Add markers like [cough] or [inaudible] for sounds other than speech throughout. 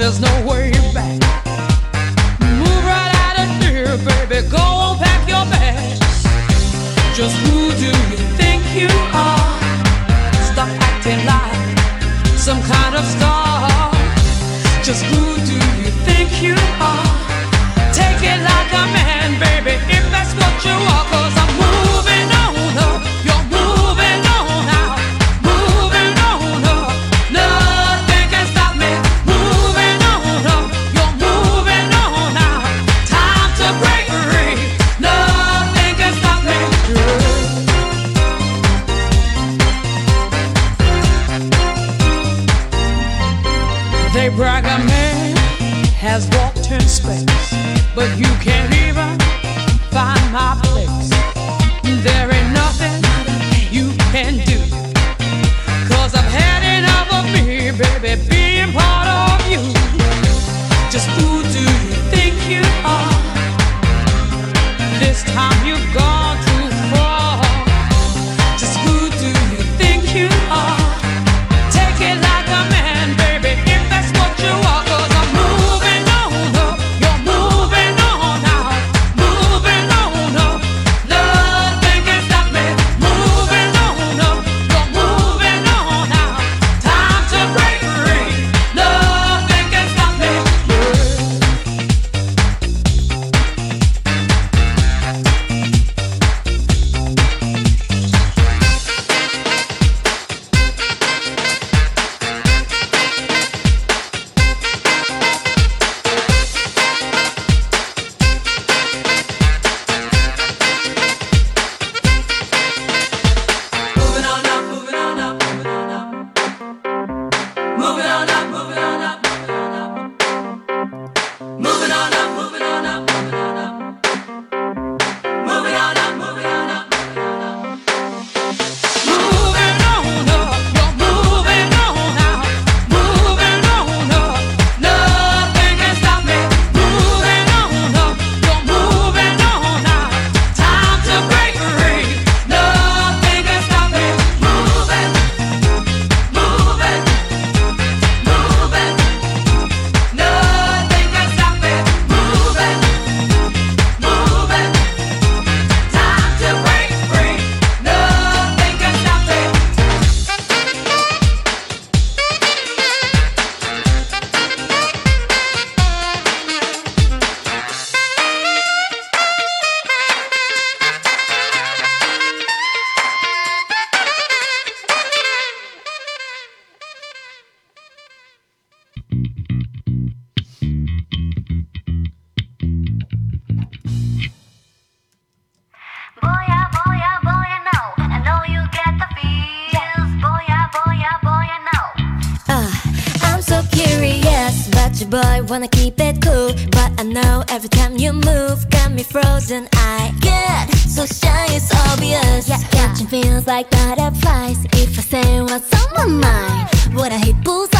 there's no way back. Move right out of here, baby. Go on, pack your bags. Just who do you think you are? Stop acting like some kind of star. Just who didn't I get so shy? It's obvious. Yeah, yeah. Catching feels like butterflies. If I say what's on my mind, what I hit bullseye?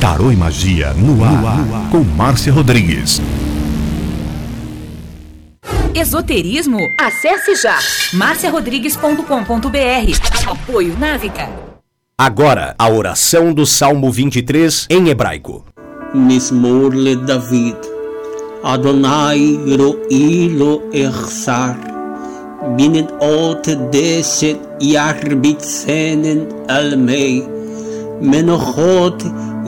Tarô e Magia no ar, com Márcia Rodrigues. Esoterismo? Acesse já marciarodrigues.com.br. Apoio Návica. Agora, a oração do Salmo 23 em hebraico. Mismor le David. Adonai ro'i lo echsar. Binnen ot deset yarbitzenen almei. Menochot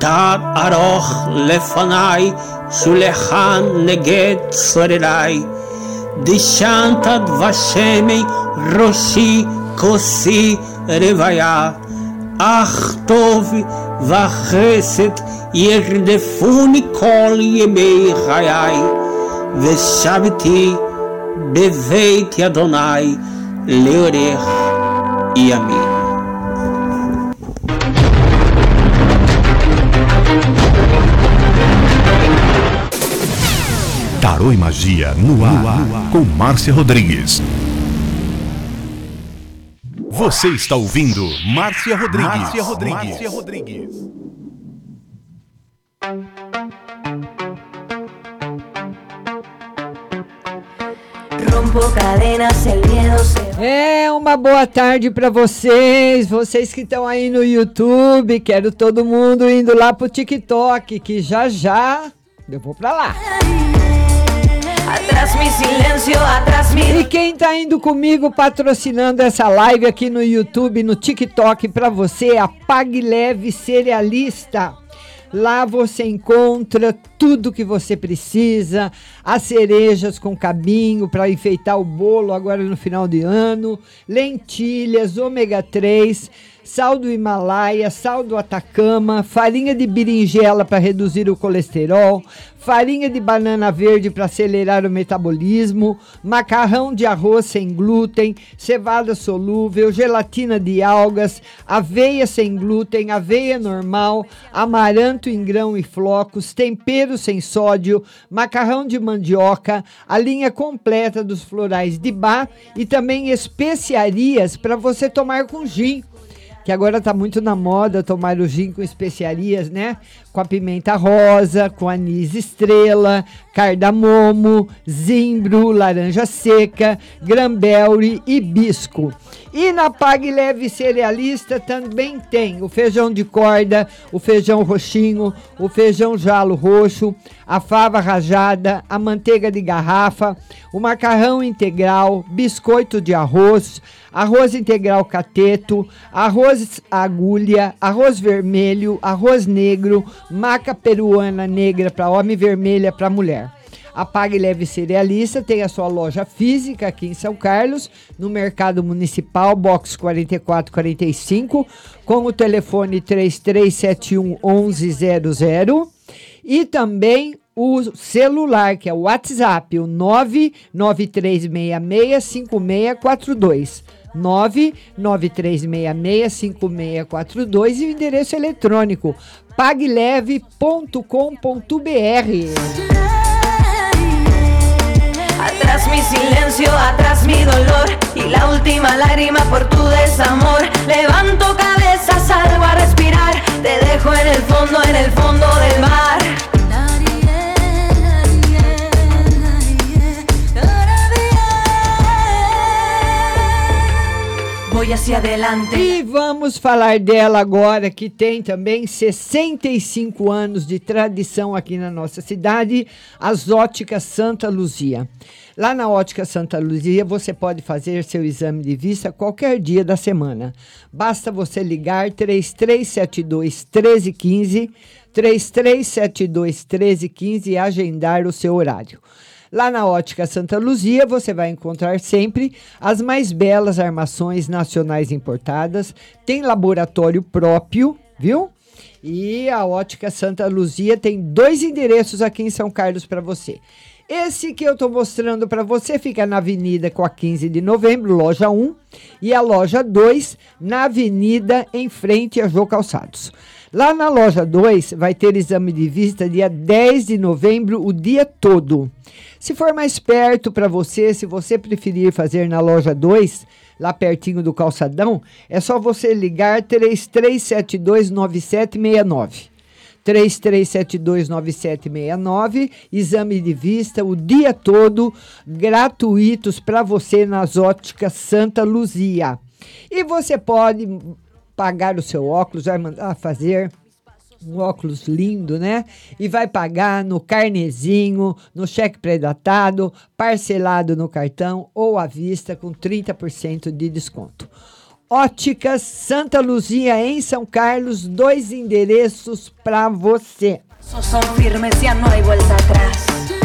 Tad aroch lefanai, shulechan neget sorerai. Dishantad vashemei roshi kosi revaya. Ach tov vachesed yerdefuni kol yemei chayai. Veshaviti beveit yadonai leorech yamin. Tarô e Magia no ar, com Márcia Rodrigues. Você está ouvindo Márcia Rodrigues. Márcia Rodrigues. Márcia Rodrigues. É uma boa tarde para vocês, vocês que estão aí no YouTube. Quero todo mundo indo lá pro TikTok, que já já eu vou para lá. Atrás mi silencio, atrás E quem tá indo comigo patrocinando essa live aqui no YouTube, no TikTok para você, a Pague Leve Cerealista. Lá você encontra tudo que você precisa, as cerejas com cabinho para enfeitar o bolo agora no final de ano, lentilhas, ômega 3, sal do Himalaia, sal do Atacama, farinha de berinjela para reduzir o colesterol, farinha de banana verde para acelerar o metabolismo, macarrão de arroz sem glúten, cevada solúvel, gelatina de algas, aveia sem glúten, aveia normal, amaranto em grão e flocos, tempero sem sódio, macarrão de mandioca, a linha completa dos florais de bar e também especiarias para você tomar com gin que agora tá muito na moda tomar o gin com especiarias, né? Com a pimenta rosa, com anis estrela, cardamomo, zimbro, laranja seca, grambelre, hibisco. E na Pag Leve Cerealista também tem o feijão de corda, o feijão roxinho, o feijão jalo roxo, a fava rajada, a manteiga de garrafa, o macarrão integral, biscoito de arroz, arroz integral cateto, arroz agulha, arroz vermelho, arroz negro, maca peruana negra para homem e vermelha para mulher. A Pague Leve Cerealista tem a sua loja física aqui em São Carlos, no Mercado Municipal, box 4445, com o telefone 3371 1100 e também o celular, que é o WhatsApp, o 993665642. 993665642 e o endereço eletrônico pagleve.com.br. Atrás mi silencio, atrás mi dolor y la última lágrima por tu desamor. Levanto cabeza, salgo a respirar. Te dejo en el fondo, en el fondo del mar. E vamos falar dela agora, que tem também 65 anos de tradição aqui na nossa cidade, as Óticas Santa Luzia. Lá na Ótica Santa Luzia, você pode fazer seu exame de vista qualquer dia da semana. Basta você ligar 3372 1315, 3372 1315 e agendar o seu horário. Lá na Ótica Santa Luzia, você vai encontrar sempre as mais belas armações nacionais importadas. Tem laboratório próprio, viu? E a Ótica Santa Luzia tem dois endereços aqui em São Carlos para você. Esse que eu estou mostrando para você fica na Avenida com a 15 de novembro, loja 1, e a loja 2 na Avenida em frente a Jô Calçados. Lá na loja 2 vai ter exame de vista dia 10 de novembro, o dia todo. Se for mais perto para você, se você preferir fazer na loja 2, lá pertinho do calçadão, é só você ligar 3372 9769. 33729769, exame de vista o dia todo, gratuitos para você nas óticas Santa Luzia. E você pode pagar o seu óculos, vai mandar fazer um óculos lindo, né? E vai pagar no carnezinho, no cheque pré-datado, parcelado no cartão ou à vista com 30% de desconto. Óticas Santa Luzia em São Carlos, dois endereços para você. Son firmes, ya no hay vuelta atrás.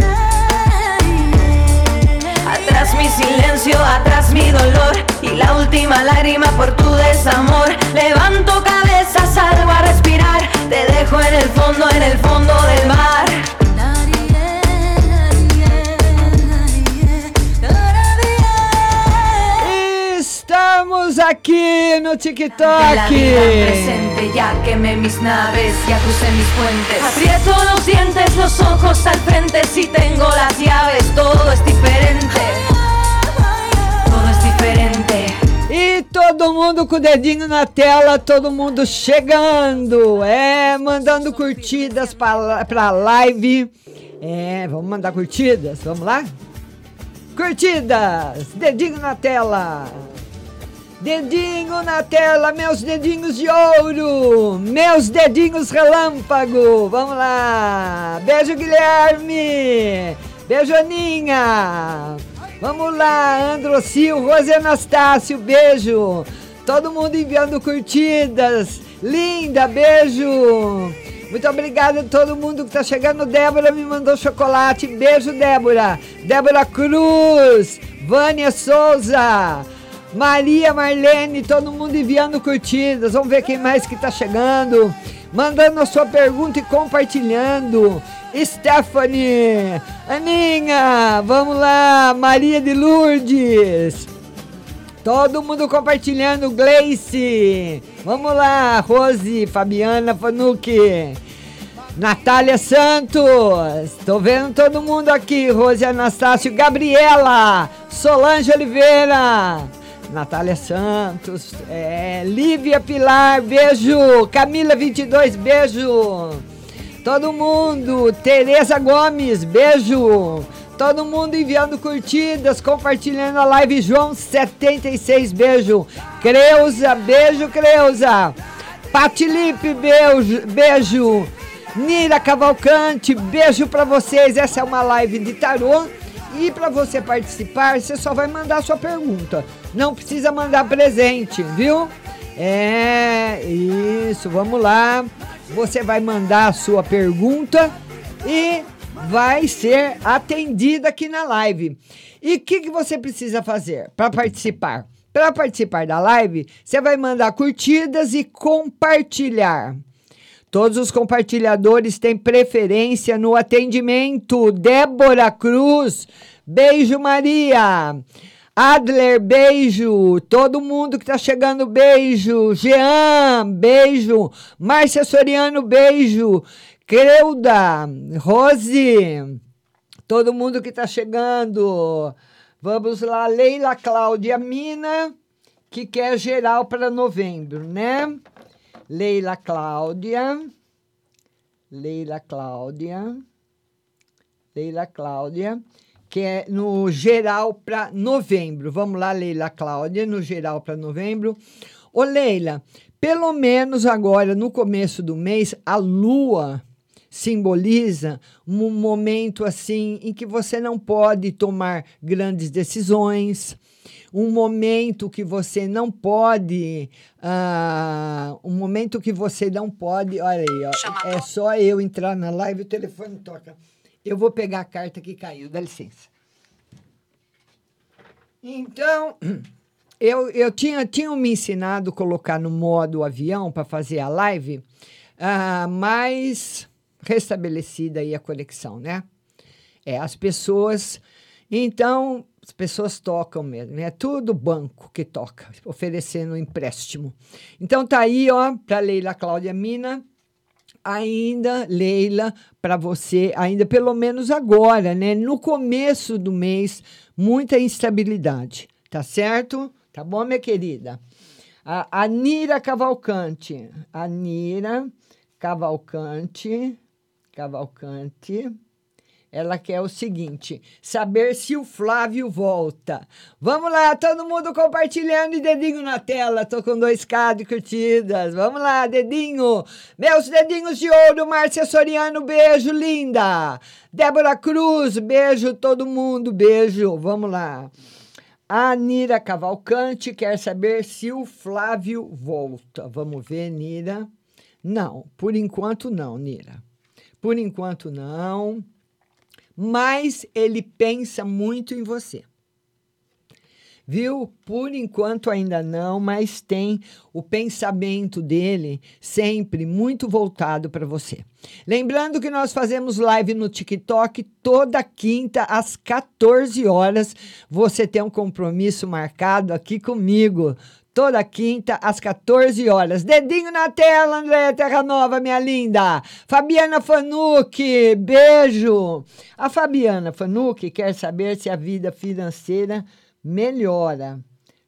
Atrás mi silencio, atrás mi dolor y la última lágrima por tu desamor. Levanto cabeza, salgo a respirar. Te dejo en el fondo, en el fondo del mar. Estamos aqui no TikTok. presente, ya quemé mis naves, ya crucé mis puentes. Aprieto los dientes, los ojos al frente. Si tengo las llaves, todo es diferente. Todo es diferente. E todo mundo com o dedinho na tela, todo mundo chegando, é, mandando curtidas para live. É, vamos mandar curtidas, vamos lá? Curtidas, dedinho na tela. Dedinho na tela, meus dedinhos de ouro, meus dedinhos relâmpago. Vamos lá. Beijo, Guilherme. Beijo, Aninha. Vamos lá, Androcil, Rose Anastácio, beijo. Todo mundo enviando curtidas. Linda, beijo. Muito obrigada a todo mundo que tá chegando. Débora me mandou chocolate. Beijo, Débora. Débora Cruz. Vânia Souza. Maria Marlene, todo mundo enviando curtidas. Vamos ver quem mais que tá chegando. Mandando a sua pergunta e compartilhando. Stephanie, Aninha, vamos lá, Maria de Lourdes. Todo mundo compartilhando, Gleice. Vamos lá, Rose, Fabiana Fanucci. Natália Santos, tô vendo todo mundo aqui, Rose Anastácio, Gabriela, Solange Oliveira, Natália Santos, é, Lívia Pilar, beijo, Camila 22, beijo, todo mundo, Tereza Gomes, beijo, todo mundo enviando curtidas, compartilhando a live, João 76, beijo, Creuza, beijo, Creuza, Patilipe, beijo, beijo. Nira Cavalcante, beijo pra vocês. Essa é uma live de tarô. E para você participar, você só vai mandar sua pergunta. Não precisa mandar presente, viu? É, isso, vamos lá. Você vai mandar a sua pergunta e vai ser atendida aqui na live. E o que, que você precisa fazer para participar? Para participar da live, você vai mandar curtidas e compartilhar. Todos os compartilhadores têm preferência no atendimento. Débora Cruz, beijo Maria. Adler, beijo. Todo mundo que tá chegando, beijo. Jean, beijo. Márcia Soriano, beijo. Creuda, Rose, todo mundo que tá chegando. Vamos lá, Leila Cláudia Mina, que quer geral para novembro, né? Leila Cláudia. Leila Cláudia. Leila Cláudia, que é no geral para novembro. Vamos lá, Leila Cláudia, no geral para novembro. Ô, Leila, pelo menos agora, no começo do mês, a lua simboliza um momento assim em que você não pode tomar grandes decisões, um momento que você não pode, ah, um momento que você não pode, olha aí, ó, é só eu entrar na live o telefone toca. Eu vou pegar a carta que caiu, dá licença. Então, [clears throat] eu, eu tinha, tinha me ensinado a colocar no modo avião para fazer a live, ah, mas restabelecida aí a conexão, né? É, as pessoas. Então, as pessoas tocam mesmo, é tudo banco que toca, oferecendo empréstimo. Então tá aí, ó, para Leila Cláudia Mina, ainda, Leila, para você, ainda pelo menos agora, né? No começo do mês, muita instabilidade, tá certo? Tá bom, minha querida? A, a Nira Cavalcante, a Nira Cavalcante, Cavalcante. Ela quer o seguinte: saber se o Flávio volta. Vamos lá, todo mundo compartilhando e dedinho na tela. Tô com dois k de curtidas. Vamos lá, dedinho. Meus dedinhos de ouro, Márcia Soriano, beijo, linda. Débora Cruz, beijo todo mundo, beijo. Vamos lá. A Nira Cavalcante quer saber se o Flávio volta. Vamos ver, Nira. Não, por enquanto não, Nira. Por enquanto não. Mas ele pensa muito em você. Viu? Por enquanto ainda não, mas tem o pensamento dele sempre muito voltado para você. Lembrando que nós fazemos live no TikTok toda quinta às 14 horas. Você tem um compromisso marcado aqui comigo toda quinta às 14 horas. Dedinho na tela, Andréia Terra Nova, minha linda. Fabiana Fanucci, beijo. A Fabiana Fanucci quer saber se a vida financeira melhora.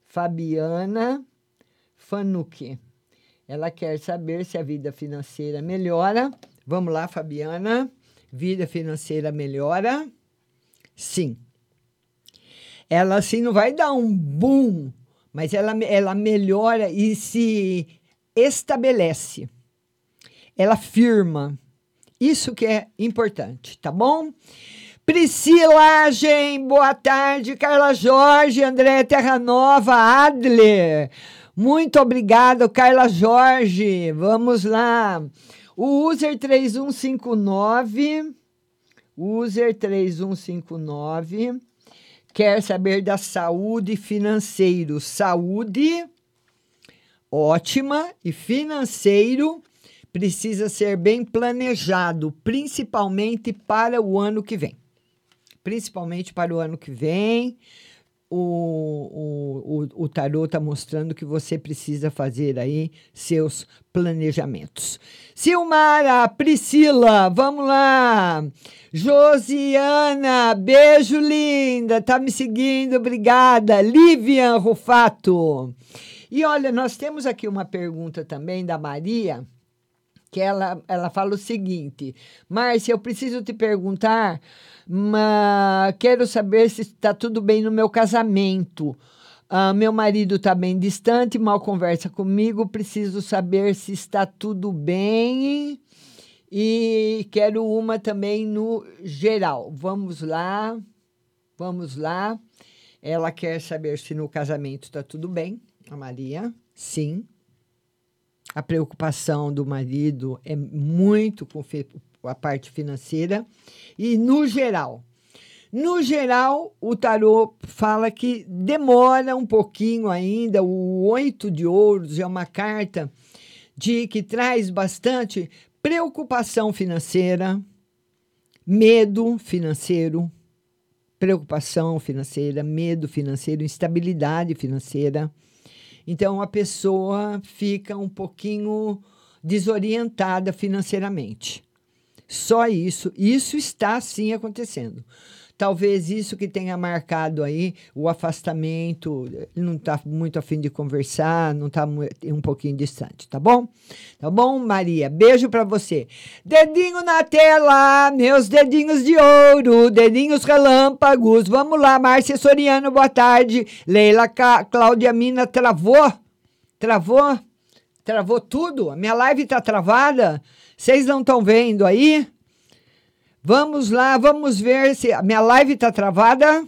Fabiana Fanucci. Ela quer saber se a vida financeira melhora. Vamos lá, Fabiana. Vida financeira melhora? Sim. Ela assim não vai dar um boom mas ela, ela melhora e se estabelece. Ela firma. Isso que é importante, tá bom? Priscila Agen, boa tarde. Carla Jorge, André Terra Nova, Adler. Muito obrigado, Carla Jorge. Vamos lá. O user 3159, user 3159 quer saber da saúde financeiro. Saúde ótima e financeiro precisa ser bem planejado, principalmente para o ano que vem. Principalmente para o ano que vem o, o, o, tarô está mostrando que você precisa fazer aí seus planejamentos. Silmara, Priscila, vamos lá. Josiana, beijo linda, tá me seguindo, obrigada. Livian Rufato. E olha, nós temos aqui uma pergunta também da Maria, que ela, ela fala o seguinte: Márcia, eu preciso te perguntar mas quero saber se está tudo bem no meu casamento. Uh, meu marido está bem distante, mal conversa comigo. Preciso saber se está tudo bem. E quero uma também no geral. Vamos lá. Vamos lá. Ela quer saber se no casamento está tudo bem. A Maria, sim. A preocupação do marido é muito com a parte financeira e no geral. No geral, o tarô fala que demora um pouquinho ainda. O oito de ouros é uma carta de que traz bastante preocupação financeira, medo financeiro, preocupação financeira, medo financeiro, instabilidade financeira. Então a pessoa fica um pouquinho desorientada financeiramente. Só isso. Isso está sim acontecendo. Talvez isso que tenha marcado aí o afastamento, não está muito afim de conversar, não está um pouquinho distante, tá bom? Tá bom, Maria? Beijo para você. Dedinho na tela, meus dedinhos de ouro, dedinhos relâmpagos. Vamos lá, Márcia Soriano, boa tarde. Leila Ca- Cláudia Mina travou? Travou? Travou tudo? A minha live tá travada? Vocês não estão vendo aí? Vamos lá, vamos ver se a minha live está travada.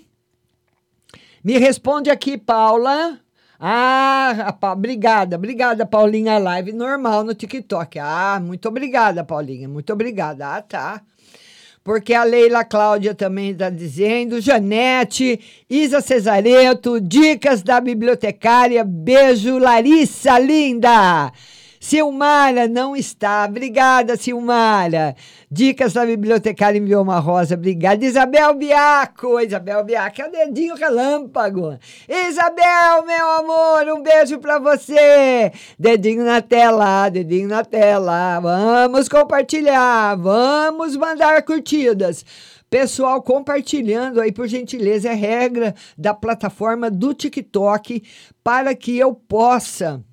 Me responde aqui, Paula. Ah, Pa- obrigada, obrigada, Paulinha. Live normal no TikTok. Ah, muito obrigada, Paulinha, muito obrigada. Ah, tá. Porque a Leila Cláudia também está dizendo, Janete, Isa Cesareto, dicas da bibliotecária, beijo, Larissa, linda! Silmara não está. Obrigada, Silmara. Dicas da bibliotecária enviou uma rosa. Obrigada. Isabel Biaco. Isabel Biaco é o dedinho relâmpago. Isabel, meu amor, um beijo pra você. Dedinho na tela, dedinho na tela. Vamos compartilhar. Vamos mandar curtidas. Pessoal, compartilhando aí, por gentileza, é regra da plataforma do TikTok para que eu possa.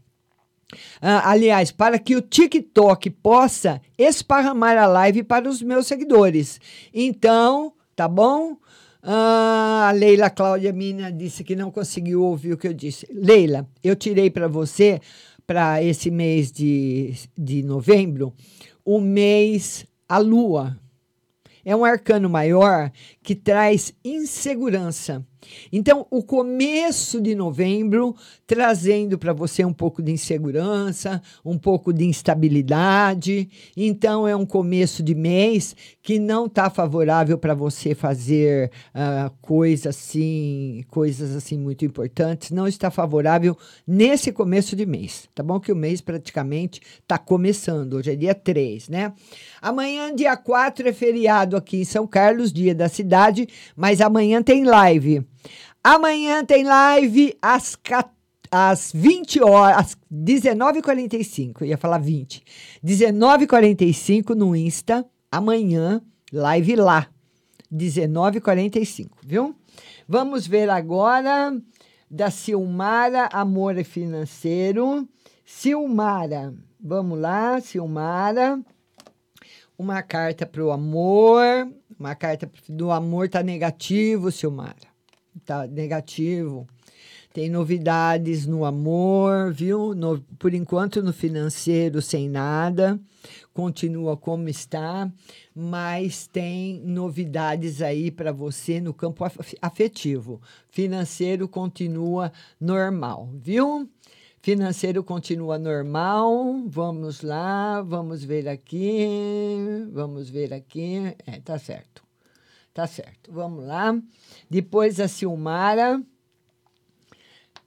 Ah, aliás, para que o TikTok possa esparramar a live para os meus seguidores. Então, tá bom? Ah, a Leila Cláudia Mina disse que não conseguiu ouvir o que eu disse. Leila, eu tirei para você, para esse mês de, de novembro, o mês a lua. É um arcano maior que traz insegurança. Então, o começo de novembro trazendo para você um pouco de insegurança, um pouco de instabilidade. Então, é um começo de mês que não está favorável para você fazer ah, coisas assim, coisas assim muito importantes. Não está favorável nesse começo de mês, tá bom? Que o mês praticamente está começando. Hoje é dia 3, né? Amanhã, dia 4, é feriado aqui em São Carlos, dia da cidade, mas amanhã tem live. Amanhã tem live às, às 20 horas, às 19h45. Eu ia falar 20. 19h45 no Insta. Amanhã, live lá. 19h45, viu? Vamos ver agora da Silmara Amor Financeiro. Silmara, vamos lá, Silmara uma carta para o amor, uma carta do amor tá negativo, Silmara. Tá negativo. Tem novidades no amor, viu? No- por enquanto no financeiro sem nada, continua como está, mas tem novidades aí para você no campo af- afetivo. Financeiro continua normal, viu? Financeiro continua normal. Vamos lá, vamos ver aqui. Vamos ver aqui. É, tá certo. Tá certo. Vamos lá. Depois a Silmara.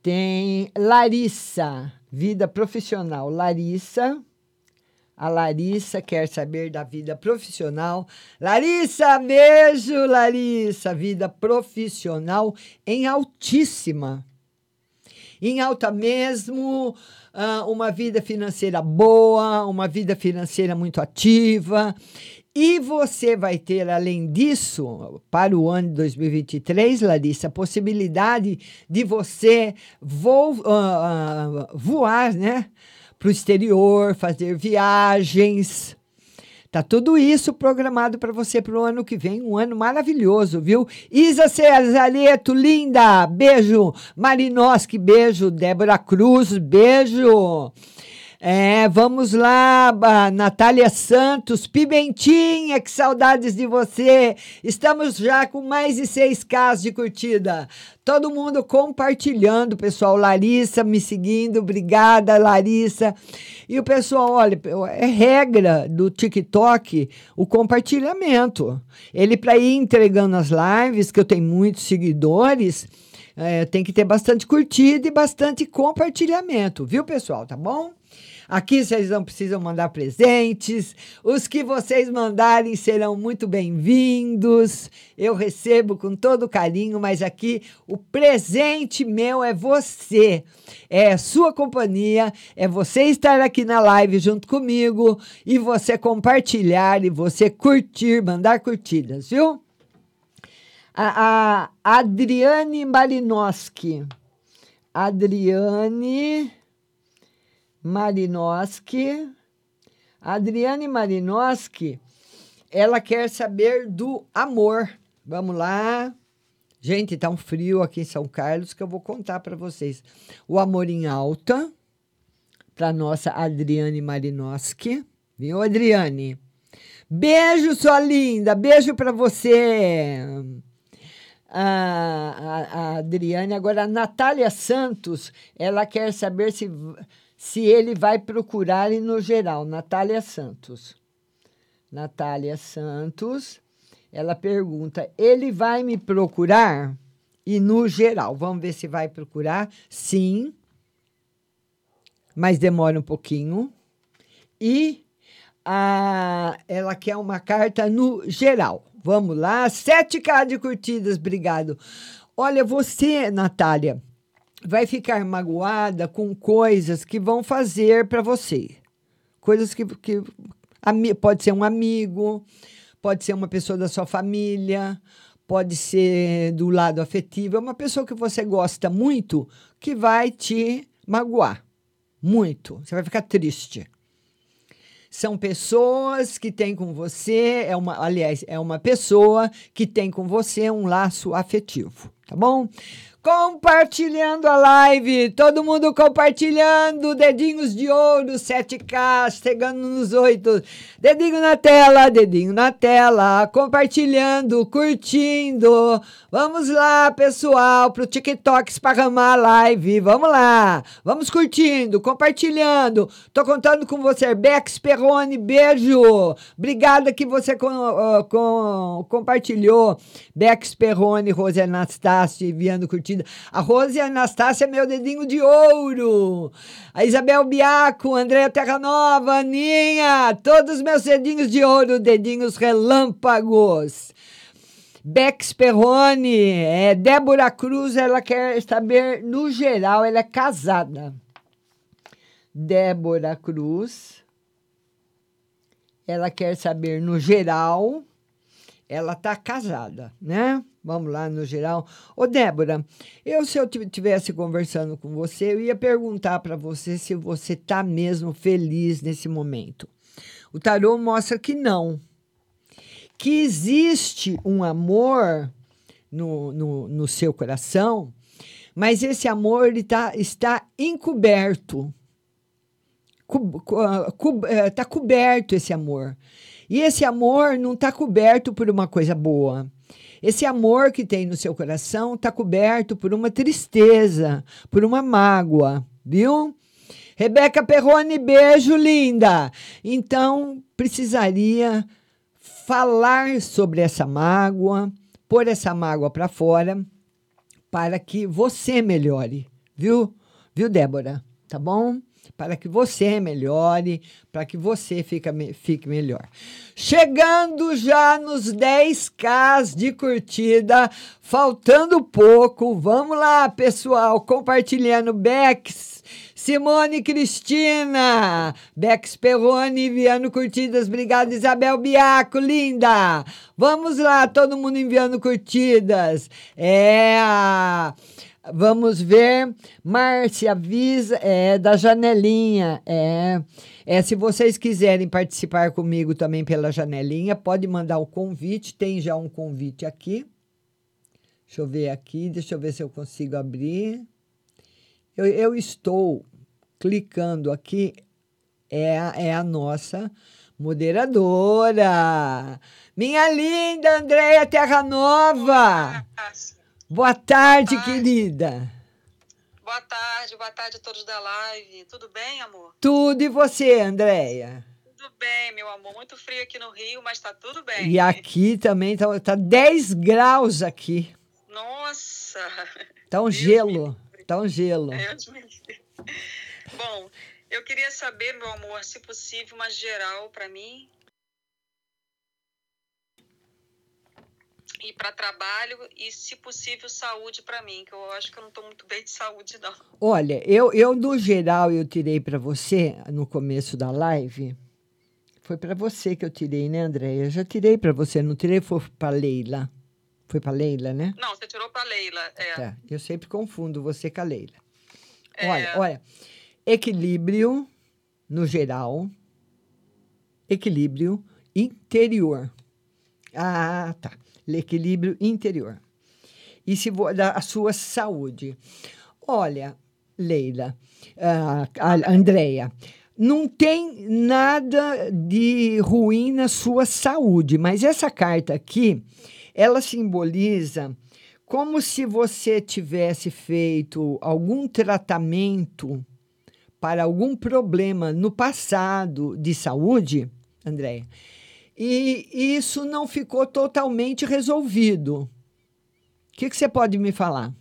Tem Larissa, vida profissional. Larissa. A Larissa quer saber da vida profissional. Larissa, beijo, Larissa. Vida profissional em altíssima em alta mesmo, ah, uma vida financeira boa, uma vida financeira muito ativa. E você vai ter, além disso, para o ano de 2023, Larissa, a possibilidade de você vo ah, ah, voar né, para o exterior, fazer viagens. Tá tudo isso programado para você para o ano que vem, um ano maravilhoso, viu? Isa Cesareto, linda, beijo. Marinoski, beijo. Débora Cruz, beijo. É, vamos lá, Natália Santos, Pimentinha, que saudades de você. Estamos já com mais de 6K de curtida. Todo mundo compartilhando, pessoal. Larissa me seguindo, obrigada, Larissa. E o pessoal, olha, é regra do TikTok o compartilhamento. Ele, para ir entregando as lives, que eu tenho muitos seguidores, é, tem que ter bastante curtida e bastante compartilhamento, viu, pessoal? Tá bom? Aqui vocês não precisam mandar presentes. Os que vocês mandarem serão muito bem-vindos. Eu recebo com todo carinho, mas aqui o presente meu é você. É sua companhia, é você estar aqui na live junto comigo e você compartilhar e você curtir, mandar curtidas, viu? A, a Adriane Marinoski. Adriane Marinoski. Adriane Marinoski, ela quer saber do amor. Vamos lá. Gente, tá um frio aqui em São Carlos que eu vou contar para vocês. O amor em alta para nossa Adriane Marinoski. Viu, Adriane? Beijo, sua linda. Beijo para você. A, a, a Adriane, agora a Natália Santos, ela quer saber se, se ele vai procurar e no geral. Natália Santos. Natália Santos, ela pergunta: ele vai me procurar? E no geral, vamos ver se vai procurar. Sim, mas demora um pouquinho. E a, ela quer uma carta no geral. Vamos lá, 7K de curtidas, obrigado. Olha, você, Natália, vai ficar magoada com coisas que vão fazer para você. Coisas que, que pode ser um amigo, pode ser uma pessoa da sua família, pode ser do lado afetivo, é uma pessoa que você gosta muito que vai te magoar muito. Você vai ficar triste. São pessoas que têm com você, é uma, aliás, é uma pessoa que tem com você um laço afetivo, tá bom? Compartilhando a live, todo mundo compartilhando, dedinhos de ouro, 7K, chegando nos 8. Dedinho na tela, dedinho na tela, compartilhando, curtindo. Vamos lá, pessoal, pro TikTok esparramar a live. Vamos lá, vamos curtindo, compartilhando. Tô contando com você, Bex Perrone, beijo. Obrigada que você com, com, compartilhou. Bex Perrone, Rose Anastácio, enviando curtindo a Rose Anastácia, meu dedinho de ouro. A Isabel Biaco, Andréa Terra Nova, Aninha, todos meus dedinhos de ouro, dedinhos relâmpagos. Bex Perrone, é, Débora Cruz, ela quer saber, no geral, ela é casada. Débora Cruz, ela quer saber, no geral, ela tá casada, né? Vamos lá, no geral. Ô, Débora, eu se eu tivesse conversando com você, eu ia perguntar para você se você tá mesmo feliz nesse momento. O tarô mostra que não. Que existe um amor no, no, no seu coração, mas esse amor ele tá, está encoberto. Está co, tá coberto esse amor. E esse amor não está coberto por uma coisa boa. Esse amor que tem no seu coração está coberto por uma tristeza, por uma mágoa, viu? Rebeca Perrone, beijo, linda. Então, precisaria falar sobre essa mágoa, pôr essa mágoa para fora, para que você melhore, viu? Viu, Débora? Tá bom? Para que você melhore, para que você fique, fique melhor. Chegando já nos 10k de curtida, faltando pouco. Vamos lá, pessoal, compartilhando Bex. Simone Cristina, Bex Perrone enviando curtidas. Obrigada, Isabel Biaco, linda. Vamos lá, todo mundo enviando curtidas. É a. Vamos ver. Márcia avisa é da janelinha. É, é, se vocês quiserem participar comigo também pela janelinha, pode mandar o convite. Tem já um convite aqui. Deixa eu ver aqui, deixa eu ver se eu consigo abrir. Eu, eu estou clicando aqui, é, é a nossa moderadora. Minha linda Andréia Terra Nova. Boa tarde, boa tarde, querida. Boa tarde, boa tarde a todos da live. Tudo bem, amor? Tudo e você, Andréia? Tudo bem, meu amor. Muito frio aqui no Rio, mas tá tudo bem. E aqui também tá, tá 10 graus aqui. Nossa! Tá um Deus gelo. Tá um gelo. Deus Bom, eu queria saber, meu amor, se possível, uma geral para mim e para trabalho e, se possível, saúde para mim, que eu acho que eu não estou muito bem de saúde, não. Olha, eu, eu no geral, eu tirei para você no começo da live. Foi para você que eu tirei, né, Andréia? Eu já tirei para você, não tirei foi para Leila. Foi para Leila, né? Não, você tirou para Leila. É. Tá. Eu sempre confundo você com a Leila. É. Olha, olha. Equilíbrio no geral. Equilíbrio interior. Ah, tá. Equilíbrio interior. E se vo- da a sua saúde. Olha, Leila, Andréia, não tem nada de ruim na sua saúde, mas essa carta aqui, ela simboliza como se você tivesse feito algum tratamento para algum problema no passado de saúde, Andréia, e isso não ficou totalmente resolvido. O que, que você pode me falar?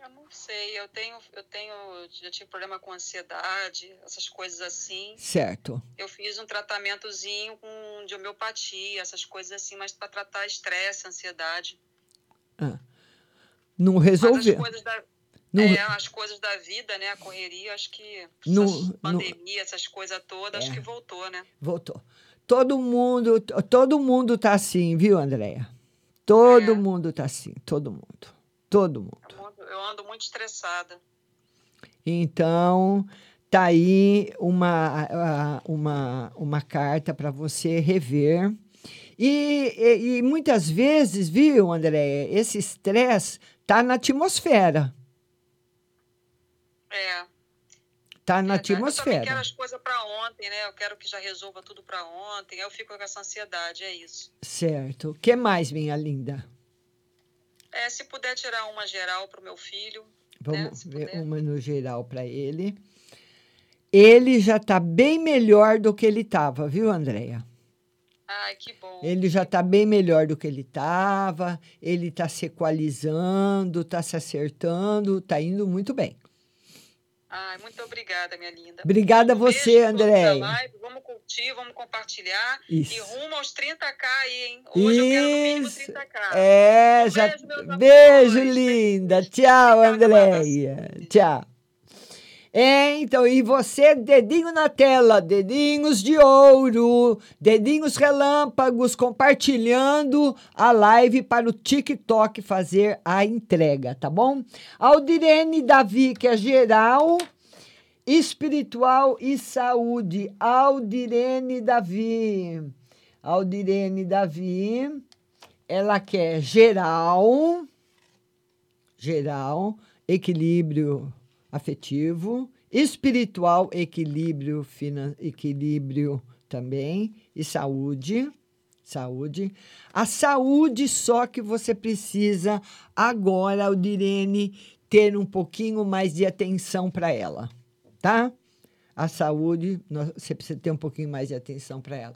Eu não sei, eu tenho, eu tenho, já tive problema com ansiedade, essas coisas assim. Certo. Eu fiz um tratamentozinho com de homeopatia, essas coisas assim, mas para tratar estresse, ansiedade. Ah. Não Mas as resolveu. coisas da, Não- é, as coisas da vida, né, a correria, acho que não- pandemia, essas coisas todas, acho É. que voltou, né? Voltou. Todo mundo, todo mundo tá assim, viu, Andréia? Todo mundo tá assim, todo mundo. Todo mundo. Eu ando muito estressada. Então, tá aí uma, uma, uma carta para você rever. E, e, e muitas vezes, viu, Andréia, esse estresse tá na atmosfera. É. Tá na Eu também quero atmosfera. as coisas para ontem, né? Eu quero que já resolva tudo para ontem. Aí eu fico com essa ansiedade, é isso. Certo. O que mais, minha linda? É, se puder tirar uma geral pro meu filho. Vamos ver uma no geral para ele. Ele já está bem melhor do que ele estava, viu, Andréia? Ai, que bom. Ele já está bem melhor do que ele estava. Ele está se equalizando, está se acertando, está indo muito bem. Ai, muito obrigada, minha linda. Obrigada a Um você, live. Vamos curtir, vamos compartilhar. Isso. E rumo aos 30k aí, hein? Hoje eu quero no mínimo Isso. 30k. É, Um já. beijo, Beijo, linda. Tchau, Andréia. Tchau. É, então, e você, dedinho na tela, dedinhos de ouro, dedinhos relâmpagos, compartilhando a live para o TikTok fazer a entrega, tá bom? Aldirene Davi, que é geral, espiritual e saúde. Aldirene Davi. Aldirene Davi, ela quer geral, geral, equilíbrio afetivo, espiritual, equilíbrio, equilíbrio também e saúde. Saúde. A saúde só que você precisa agora, Aldirene, ter um pouquinho mais de atenção para ela, tá? A saúde, você precisa ter um pouquinho mais de atenção para ela.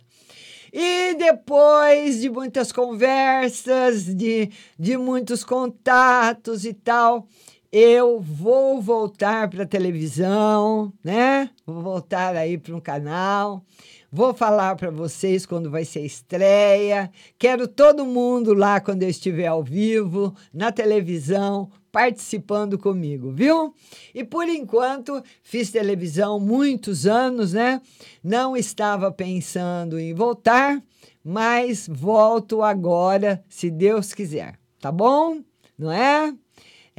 E depois de muitas conversas, de, de muitos contatos e tal, eu vou voltar para a televisão, né? Vou voltar aí para um canal. Vou falar para vocês quando vai ser estreia. Quero todo mundo lá quando eu estiver ao vivo, na televisão, participando comigo, viu? E por enquanto fiz televisão muitos anos, né? Não estava pensando em voltar, mas volto agora, se Deus quiser. Tá bom? Não é?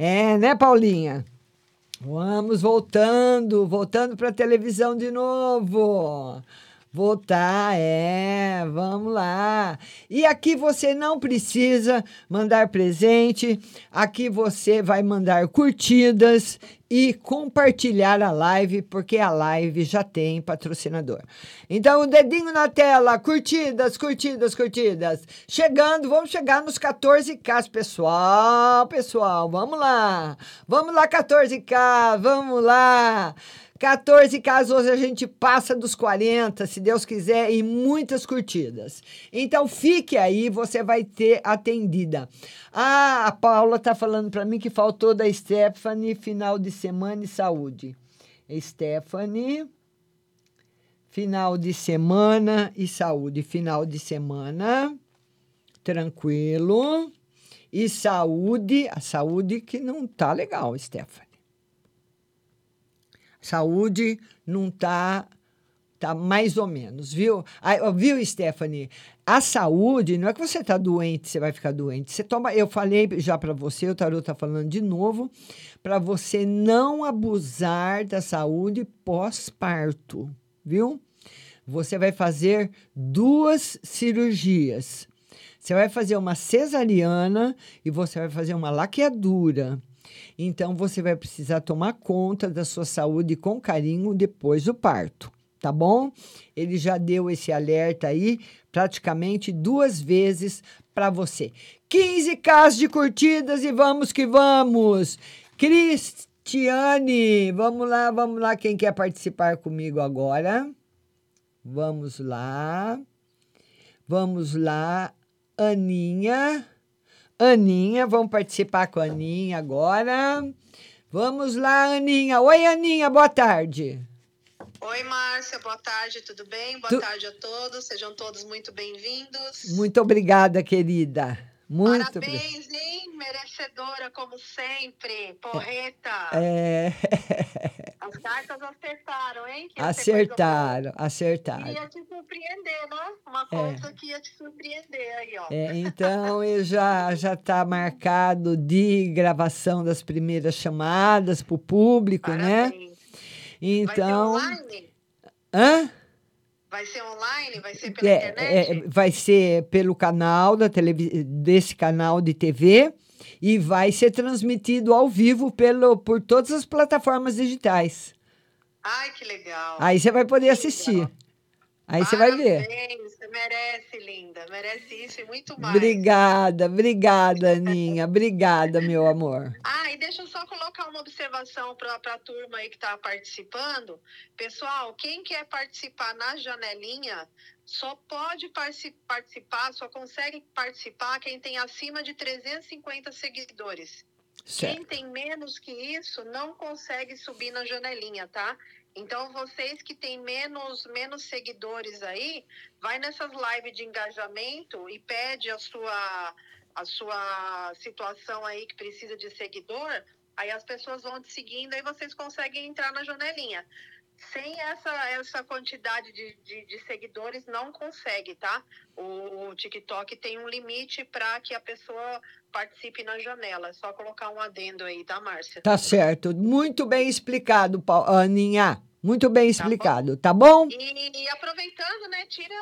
É, né, Paulinha? Vamos voltando, voltando para a televisão de novo. Voltar, é, vamos lá. E aqui você não precisa mandar presente, aqui você vai mandar curtidas e compartilhar a live, porque a live já tem patrocinador. Então, o dedinho na tela, curtidas, curtidas, curtidas. Chegando, vamos chegar nos 14K, pessoal, pessoal, vamos lá. Vamos lá, 14K, vamos lá. 14 casos hoje a gente passa dos 40, se Deus quiser, e muitas curtidas. Então fique aí, você vai ter atendida. Ah, a Paula tá falando para mim que faltou da Stephanie final de semana e saúde. Stephanie, final de semana e saúde. Final de semana, tranquilo. E saúde, a saúde que não tá legal, Stephanie saúde não tá tá mais ou menos, viu? Viu, Stephanie? A saúde, não é que você está doente, você vai ficar doente. Você toma, eu falei já para você, o Tarô está falando de novo, para você não abusar da saúde pós-parto, viu? Você vai fazer duas cirurgias. Você vai fazer uma cesariana e você vai fazer uma laqueadura. Então você vai precisar tomar conta da sua saúde com carinho depois do parto, tá bom? Ele já deu esse alerta aí praticamente duas vezes para você. 15k de curtidas e vamos que vamos. Cristiane, vamos lá, vamos lá quem quer participar comigo agora? Vamos lá. Vamos lá, Aninha. Aninha, vamos participar com a Aninha agora. Vamos lá, Aninha. Oi, Aninha, boa tarde. Oi, Márcia, boa tarde, tudo bem? Boa Tu- tarde a todos, sejam todos muito bem-vindos. Muito obrigada, querida. Muito. Parabéns, hein? Merecedora, como sempre. Porreta. É, As cartas acertaram, hein? Que acertaram, acertaram. Ia te surpreender, né? Uma É. coisa que ia te surpreender aí, ó. É, então, eu já já está marcado de gravação das primeiras chamadas para o público, né? Então, Vai ser online? hã? Vai ser online? Vai ser pela É, internet? é, vai ser pelo canal da televi desse canal de TV e vai ser transmitido ao vivo pelo, por todas as plataformas digitais. Ai, que legal. Aí você vai poder assistir. Aí você vai ver. Merece, linda. Merece isso e muito mais. Obrigada, obrigada, Aninha. Obrigada, meu amor. [laughs] Ah, e deixa eu só colocar uma observação para a turma aí que está participando. Pessoal, quem quer participar na janelinha, só pode partici- participar, só consegue participar quem tem acima de 350 seguidores. Quem Certo. tem menos que isso não consegue subir na janelinha, tá? Então, vocês que têm menos, menos seguidores aí, vai nessas lives de engajamento e pede a sua, a sua situação aí que precisa de seguidor, aí as pessoas vão te seguindo, aí vocês conseguem entrar na janelinha. Sem essa, essa quantidade de, de, de seguidores, não consegue, tá? O, TikTok tem um limite para que a pessoa participe na janela. É só colocar um adendo aí, tá, Márcia? Tá certo. Muito bem explicado, Pau- Aninha. Muito bem explicado, tá bom? E, e aproveitando, né, tira,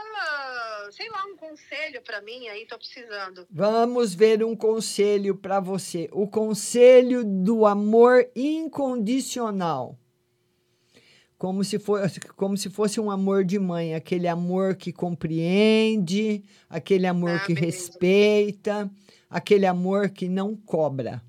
sei lá, um conselho para mim aí, tô precisando. Vamos ver um conselho para você. O conselho do amor incondicional. Como se, fosse, como se fosse um amor de mãe, aquele amor que compreende, aquele amor que respeita, aquele amor que não cobra.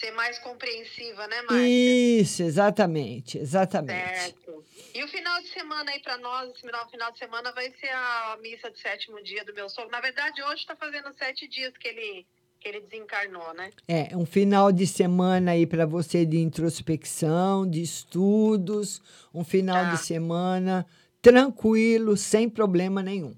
Ser mais compreensiva, né, Márcia? Isso, exatamente, exatamente. Certo. E o final de semana aí para nós, esse final, final de semana vai ser a missa de sétimo dia do meu sogro. Na verdade, hoje está fazendo sete dias que ele, que ele desencarnou, né? É, um final de semana aí para você de introspecção, de estudos, um final Tá. de semana tranquilo, sem problema nenhum.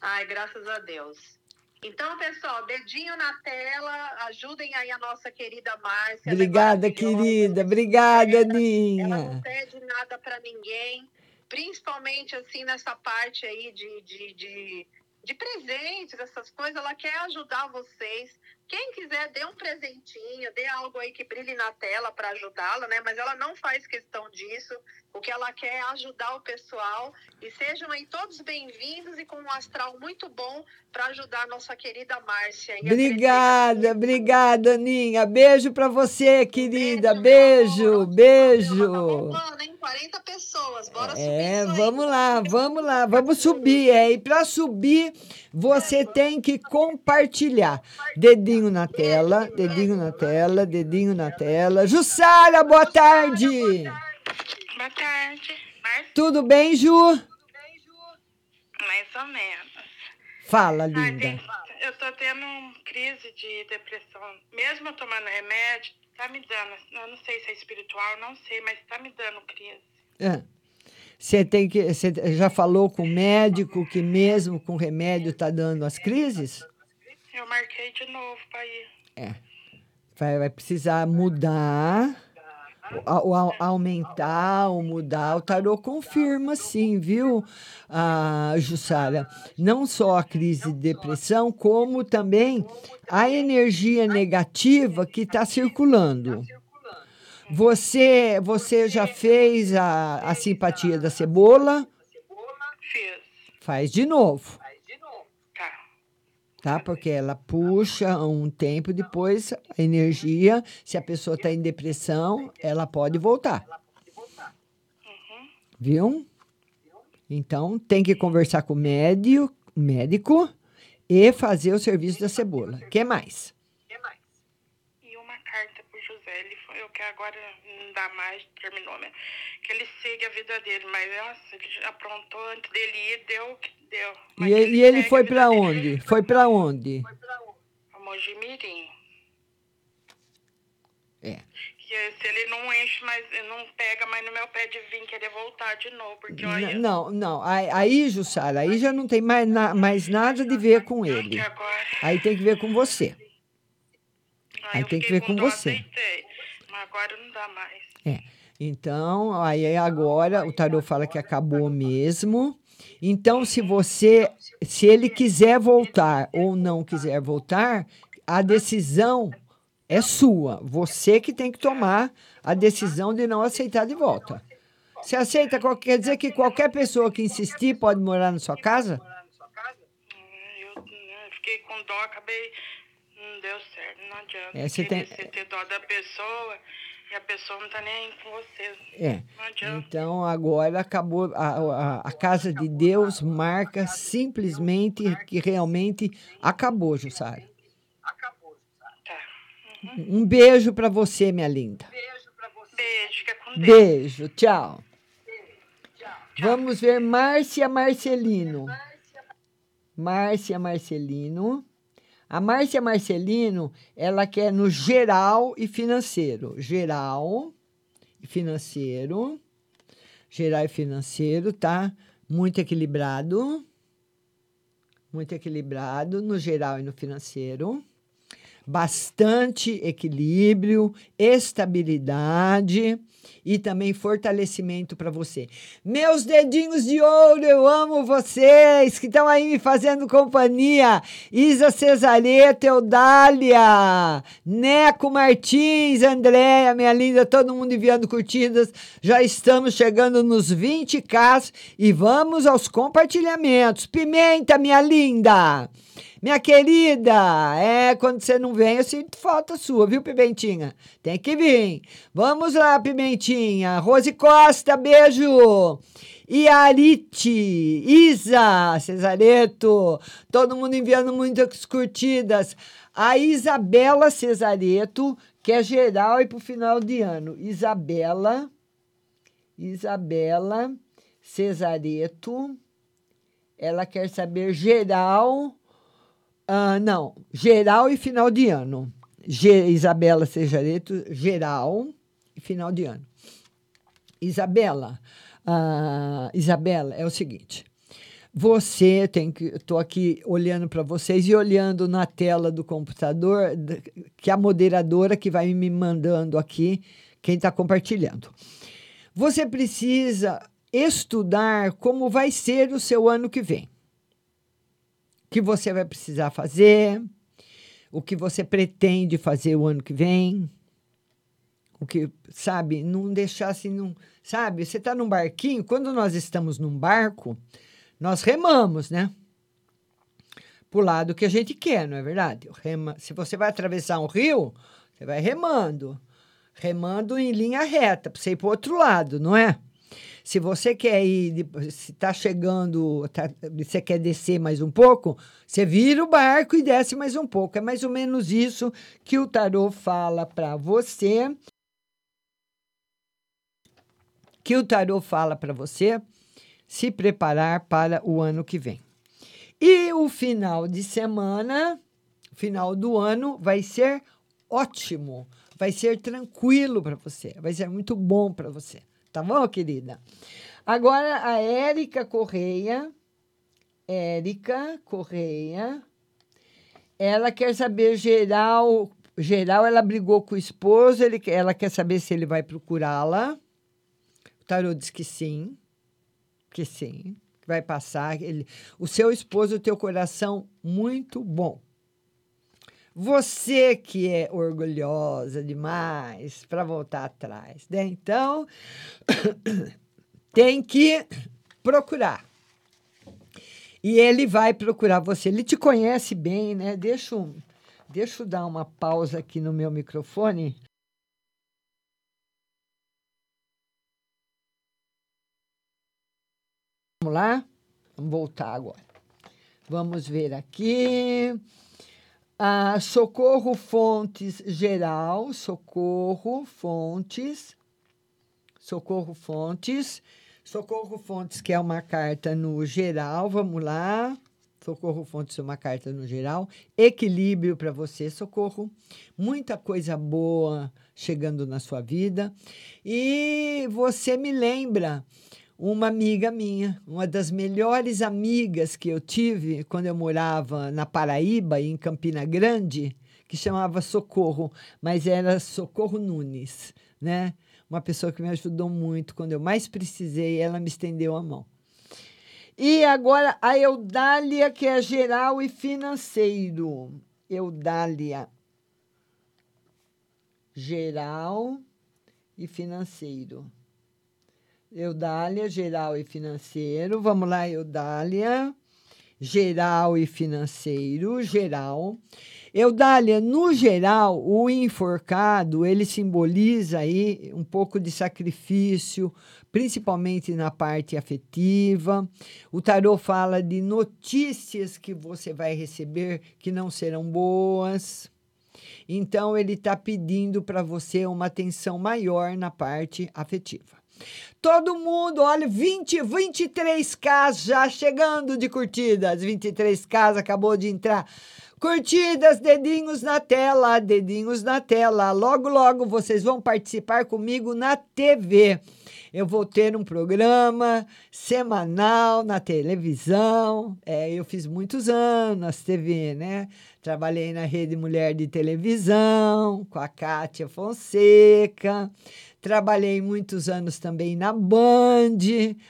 Ai, graças a Deus. Então, pessoal, dedinho na tela, ajudem aí a nossa querida Márcia. Obrigada, querida. Obrigada, Ela não pede nada para ninguém, principalmente assim nessa parte aí de, de, de, de presentes, essas coisas, ela quer ajudar vocês. Quem quiser, dê um presentinho, dê algo aí que brilhe na tela para ajudá-la, né? Mas ela não faz questão disso. O que ela quer é ajudar o pessoal. E sejam aí todos bem-vindos e com um astral muito bom para ajudar a nossa querida Márcia. aí Obrigada, obrigada, Aninha. Beijo para você, querida. Beijo, beijo. Mano, hein? 40 pessoas, bora É, vamos lá, vamos lá, vamos subir. É, e para subir, você tem que compartilhar. Dedinho na tela, dedinho na tela, dedinho na tela. Jussara, boa tarde. Boa tarde. Márcia? Tudo bem, Ju? Mais ou menos. Fala, linda. tem- eu tô tendo uma crise de depressão. Mesmo tomando remédio, tá me dando. Eu não sei se é espiritual, não sei, mas tá me dando crise. Ah, Você tem que, você já falou com o médico que mesmo com remédio tá dando as crises? Eu marquei de novo pra ir. É. Vai, vai precisar mudar o aumentar ou mudar, o tarô confirma sim, viu, a Jussara? Não só a crise de depressão, como também a energia negativa que está circulando. Você, você já fez a, a simpatia da cebola? Fiz. Faz de novo. Tá. Porque ela puxa um tempo depois a energia. Se a pessoa está em depressão, ela pode voltar. Viu? Então tem que conversar com o médico e fazer o serviço da cebola. que mais? E uma carta pro José. Ele foi, eu que agora não dá mais, terminou, né? Que ele segue a vida dele, mas nossa, ele aprontou antes dele ir, deu o que deu. E, e ele foi para onde? Foi para onde? A Mojimirim. É. Que se ele não enche, mas não pega mais no meu pé de vir querer voltar de novo, porque olha. Não, não. Aí, aí, Jussara, aí já não tem mais, na- mais nada de ver com ele. Aí tem que ver com você. Aí tem que ver com você. Aceitei, mas agora não dá mais. É. Então, aí agora o tarô fala que acabou mesmo. Então, se você, se ele quiser voltar ou não quiser voltar, a decisão é sua. Você que tem que tomar a decisão de não aceitar de volta. Você aceita, quer dizer que qualquer pessoa que insistir pode morar na sua casa? Eu, eu fiquei com dó, acabei. Não deu certo, não adianta. É, você tem- Você ter dó da pessoa e a pessoa não tá nem aí com você. É. Não adianta. Então agora acabou a, a, a casa de Deus marca simplesmente que realmente acabou, Jussara. Um beijo para você, minha linda. Beijo, fica com Deus. Beijo, tchau. Vamos ver Márcia Marcelino. Márcia Marcelino. A Márcia Marcelino, ela quer no geral e financeiro. Geral e financeiro. Geral e financeiro, tá? Muito equilibrado. Muito equilibrado no geral e no financeiro. Bastante equilíbrio, estabilidade e também fortalecimento para você. Meus dedinhos de ouro, eu amo vocês que estão aí me fazendo companhia. Isa Cesareto, Eudália, Neco Martins, Andréia, minha linda, todo mundo enviando curtidas. Já estamos chegando nos 20k e vamos aos compartilhamentos. Pimenta, minha linda. Minha querida, é, quando você não vem, eu sinto falta sua, viu, Pimentinha? Tem que vir. Vamos lá, Pimentinha. Rose Costa, beijo. Iarite, Isa, Cesareto, todo mundo enviando muitas curtidas. A Isabela Cesareto, que é geral e para o final de ano. Isabela, Isabela Cesareto, ela quer saber geral. Ah, não, geral e final de ano. Ge- Isabela Cesareto, geral e final de ano. Isabela, ah, Isabela, é o seguinte. Você tem que. Estou aqui olhando para vocês e olhando na tela do computador, que a moderadora que vai me mandando aqui, quem está compartilhando. Você precisa estudar como vai ser o seu ano que vem. O que você vai precisar fazer, o que você pretende fazer o ano que vem. O que, sabe, não deixar assim, não, sabe? Você está num barquinho, quando nós estamos num barco, nós remamos, né? Pro lado que a gente quer, não é verdade? Rema, se você vai atravessar um rio, você vai remando. Remando em linha reta, para você ir para o outro lado, não é? Se você quer ir, se está chegando, tá- você quer descer mais um pouco, você vira o barco e desce mais um pouco. É mais ou menos isso que o tarô fala para você. Que o tarô fala para você se preparar para o ano que vem. E o final de semana, final do ano, vai ser ótimo. Vai ser tranquilo para você. Vai ser muito bom para você. Tá bom, querida? Agora, a Érica Correia. Érica Correia. Ela quer saber geral, geral, ela brigou com o esposo, ele, ela quer saber se ele vai procurá-la. O tarô diz que sim, que sim, vai passar. Ele, o seu esposo tem o coração muito bom. Você que é orgulhosa demais para voltar atrás, né? Então, [coughs] tem que procurar. E ele vai procurar você. Ele te conhece bem, né? Deixa, deixa eu dar uma pausa aqui no meu microfone. Vamos lá? Vamos voltar agora. Vamos ver aqui. Ah, socorro Fontes Geral, Socorro Fontes, Socorro Fontes, Socorro Fontes, que é uma carta no geral, vamos lá. Socorro Fontes é uma carta no geral. Equilíbrio para você, Socorro. Muita coisa boa chegando na sua vida. E você me lembra uma amiga minha, uma das melhores amigas que eu tive quando eu morava na Paraíba, em Campina Grande, que chamava Socorro, mas era Socorro Nunes, né? Uma pessoa que me ajudou muito quando eu mais precisei, ela me estendeu a mão. E agora a Eudália, que é geral e financeiro. Eudália. Geral e financeiro. Eudália, geral e financeiro. Vamos lá, Eudália. Geral e financeiro, geral. Eudália, no geral, o enforcado, ele simboliza aí um pouco de sacrifício, principalmente na parte afetiva. O tarô fala de notícias que você vai receber que não serão boas. Então, ele está pedindo para você uma atenção maior na parte afetiva. Todo mundo, olha, 20, 23K já chegando de curtidas. 23K acabou de entrar. Curtidas, dedinhos na tela, dedinhos na tela. Logo, logo vocês vão participar comigo na TV. Eu vou ter um programa semanal na televisão. É, eu fiz muitos anos TV, né? Trabalhei na Rede Mulher de Televisão com a Kátia Fonseca. Trabalhei muitos anos também na Band.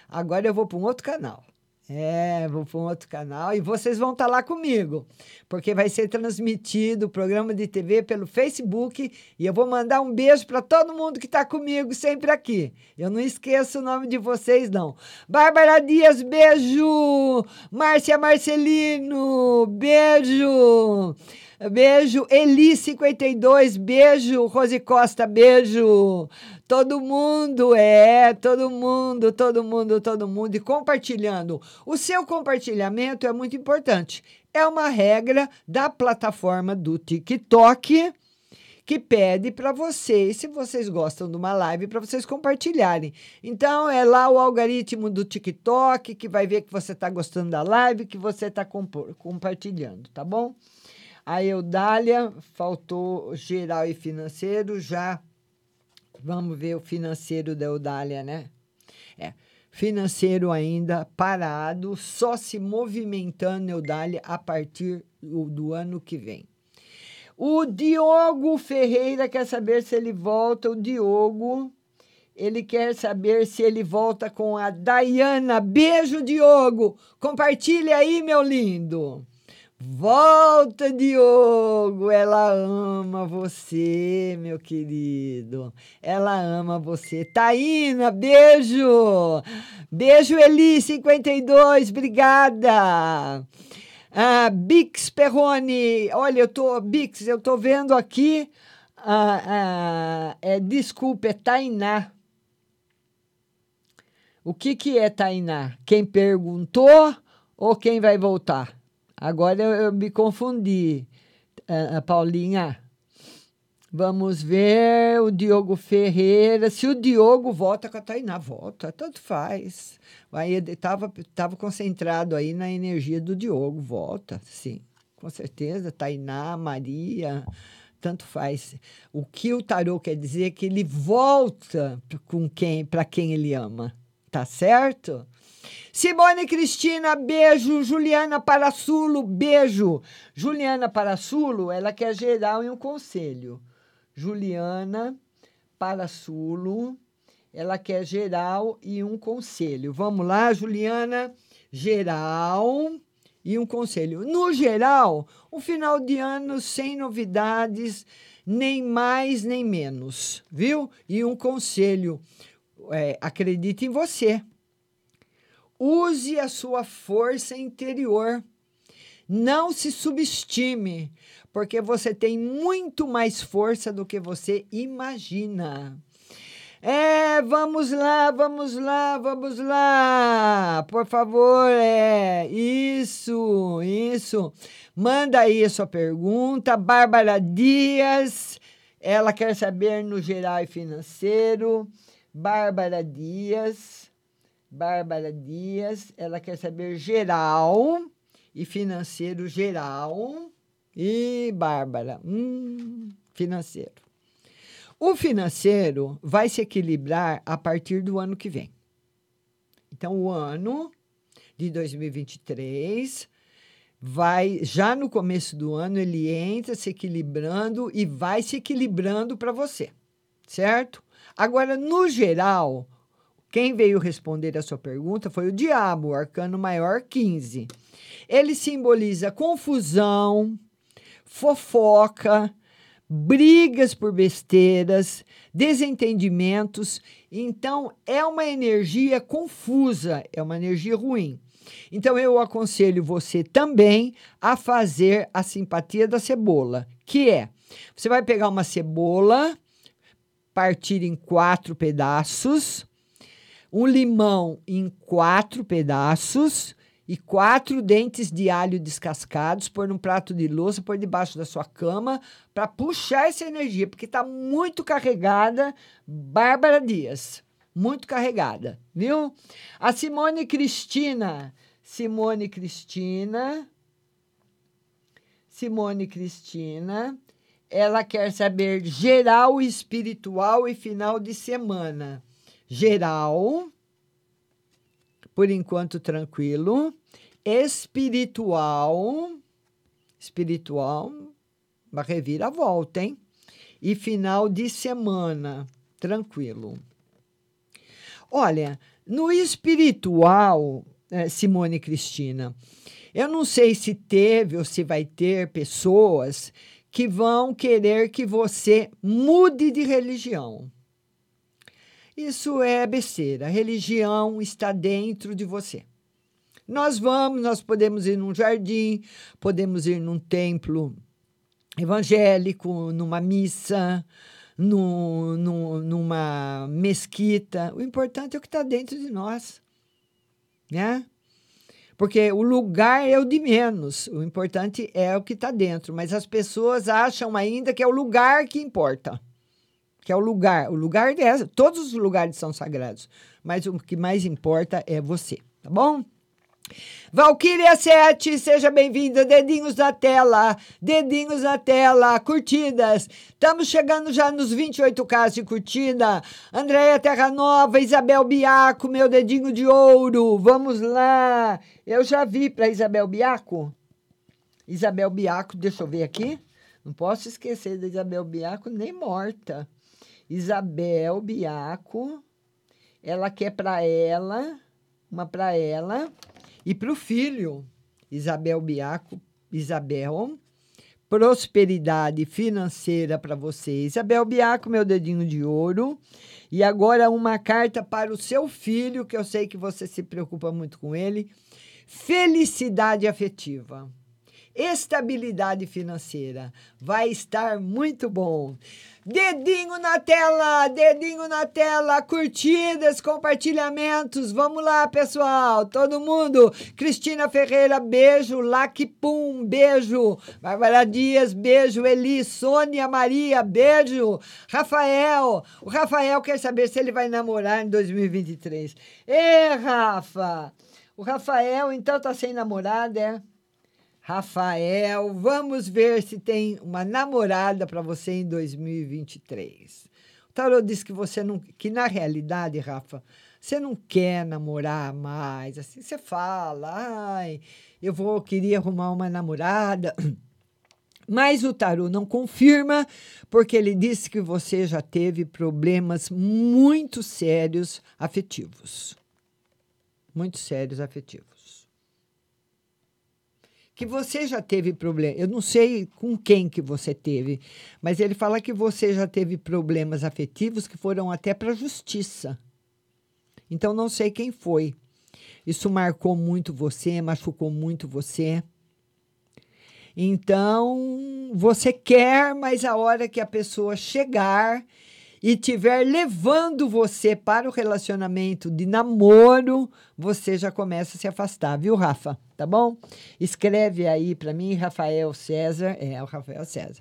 Agora eu vou para um outro canal. É, vou para um outro canal e vocês vão estar lá comigo, porque vai ser transmitido o programa de TV pelo Facebook e eu vou mandar um beijo para todo mundo que está comigo sempre aqui. Eu não esqueço o nome de vocês, não. Bárbara Dias, beijo! Márcia Marcelino, beijo! Beijo, Eli52, beijo, Rose Costa, beijo. Todo mundo, é, todo mundo, todo mundo, todo mundo. E compartilhando. O seu compartilhamento é muito importante. É uma regra da plataforma do TikTok que pede para vocês, se vocês gostam de uma live, para vocês compartilharem. Então, é lá o algoritmo do TikTok que vai ver que você está gostando da live, que você está compartilhando, tá bom? A Eudália, faltou geral e financeiro, já vamos ver o financeiro da Eudália, né? É, financeiro ainda parado, só se movimentando, Eudália, a partir do, do ano que vem. O Diogo Ferreira quer saber se ele volta. O Diogo, ele quer saber se ele volta com a Dayana. Beijo, Diogo. Compartilhe aí, meu lindo. Volta, Diogo! Ela ama você, meu querido. Ela ama você. Taína, beijo! Beijo, Eli52, obrigada! Ah, Bix Perrone, olha, eu tô, Bix, eu tô vendo aqui, ah, ah, é, desculpa, é Tainá. O que que é Tainá? Quem perguntou ou quem vai voltar? Agora eu, eu me confundi, uh, Paulinha. Vamos ver o Diogo Ferreira. Se o Diogo volta com a Tainá, volta, tanto faz. Aí estava tava concentrado aí na energia do Diogo, volta, sim, com certeza. Tainá, Maria, tanto faz. O que o tarô quer dizer é que ele volta com quem, para quem ele ama, tá certo? Simone Cristina, beijo. Juliana Parassulo, beijo. Juliana Parassulo, ela quer geral e um conselho. Juliana Parassulo, ela quer geral e um conselho. Vamos lá, Juliana. Geral e um conselho. No geral, um final de ano sem novidades, nem mais nem menos, viu? E um conselho: é, acredite em você. Use a sua força interior. Não se subestime, porque você tem muito mais força do que você imagina. É, vamos lá, vamos lá, vamos lá. Por favor, é. Isso, isso. Manda aí a sua pergunta. Bárbara Dias, ela quer saber no geral e financeiro. Bárbara Dias, Bárbara Dias, ela quer saber geral e financeiro geral. E Bárbara, hum, financeiro. O financeiro vai se equilibrar a partir do ano que vem. Então, o ano de 2023 vai, já no começo do ano, ele entra se equilibrando e vai se equilibrando para você, certo? Agora, no geral, quem veio responder a sua pergunta foi o diabo, o arcano maior 15. Ele simboliza confusão, fofoca, brigas por besteiras, desentendimentos. Então, é uma energia confusa, é uma energia ruim. Então, eu aconselho você também a fazer a simpatia da cebola, que é: você vai pegar uma cebola, partir em quatro pedaços, um limão em quatro pedaços e quatro dentes de alho descascados, pôr num prato de louça, pôr debaixo da sua cama, para puxar essa energia, porque está muito carregada. Bárbara Dias, muito carregada, viu? A Simone Cristina, Simone Cristina, Simone Cristina, ela quer saber geral, espiritual e final de semana. Geral, por enquanto tranquilo. Espiritual, espiritual, uma reviravolta, hein? E final de semana, tranquilo. Olha, no espiritual, eh, Simone Cristina, eu não sei se teve ou se vai ter pessoas que vão querer que você mude de religião. Isso é besteira. A religião está dentro de você. Nós vamos, nós podemos ir num jardim, podemos ir num templo evangélico, numa missa, no, no, numa mesquita. O importante é o que está dentro de nós, né? Porque o lugar é o de menos, o importante é o que está dentro. Mas as pessoas acham ainda que é o lugar que importa que é o lugar. O lugar é, todos os lugares são sagrados, mas o que mais importa é você, tá bom? Valkyria 7, seja bem-vinda. Dedinhos na tela, dedinhos na tela, curtidas. Estamos chegando já nos 28k de curtida. Andréia Terra Nova, Isabel Biaco, meu dedinho de ouro. Vamos lá. Eu já vi para Isabel Biaco. Isabel Biaco, deixa eu ver aqui. Não posso esquecer da Isabel Biaco, nem morta. Isabel Biaco, ela quer para ela, uma para ela e para o filho, Isabel Biaco, Isabel, prosperidade financeira para você. Isabel Biaco, meu dedinho de ouro. E agora uma carta para o seu filho, que eu sei que você se preocupa muito com ele. Felicidade afetiva. Estabilidade financeira. Vai estar muito bom. Dedinho na tela, dedinho na tela, curtidas, compartilhamentos. Vamos lá, pessoal, todo mundo. Cristina Ferreira, beijo. Lac Pum, beijo. Bárbara Dias, beijo. Eli, Sônia Maria, beijo. Rafael, o Rafael quer saber se ele vai namorar em 2023. Ê, Rafa, o Rafael então tá sem namorada, é? Rafael, vamos ver se tem uma namorada para você em 2023. O Tarô diz que você não. Que na realidade, Rafa, você não quer namorar mais. Assim, você fala, ai, eu vou, queria arrumar uma namorada. [clears throat] Mas o tarô não confirma, porque ele disse que você já teve problemas muito sérios afetivos. Muito sérios afetivos. Que você já teve problema. Eu não sei com quem que você teve, mas ele fala que você já teve problemas afetivos que foram até para a justiça. Então não sei quem foi. Isso marcou muito você, machucou muito você. Então, você quer, mas a hora que a pessoa chegar e tiver levando você para o relacionamento de namoro, você já começa a se afastar, viu, Rafa? Tá bom? Escreve aí para mim, Rafael César. É, o Rafael César.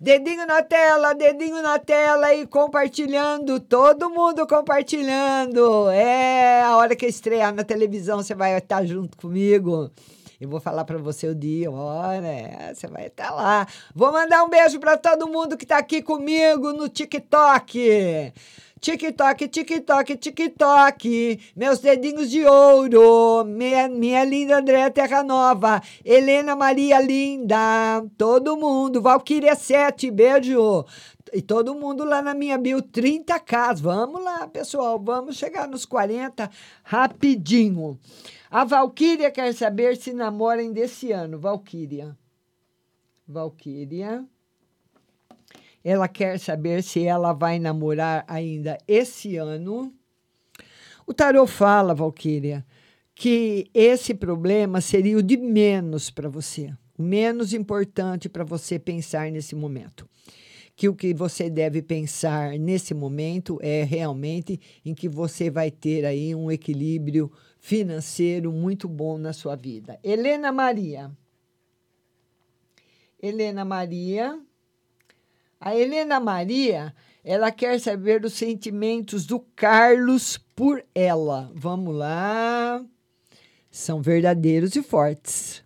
Dedinho na tela, dedinho na tela e compartilhando. Todo mundo compartilhando. É, a hora que estrear na televisão, você vai estar junto comigo. Eu vou falar para você o dia, hora, é, você vai estar lá. Vou mandar um beijo para todo mundo que está aqui comigo no TikTok. TikTok, TikTok, TikTok, meus dedinhos de ouro, minha, minha linda Andréa Terra Nova, Helena Maria Linda, todo mundo, Valkyria 7, beijo. E todo mundo lá na minha bio, 30k. Vamos lá, pessoal, vamos chegar nos 40 rapidinho. A Valquíria quer saber se namorem desse ano. Valquíria. Valquíria. Ela quer saber se ela vai namorar ainda esse ano. O tarô fala, Valquíria, que esse problema seria o de menos para você, o menos importante para você pensar nesse momento. Que o que você deve pensar nesse momento é realmente em que você vai ter aí um equilíbrio financeiro muito bom na sua vida. Helena Maria. Helena Maria. A Helena Maria, ela quer saber os sentimentos do Carlos por ela. Vamos lá. São verdadeiros e fortes.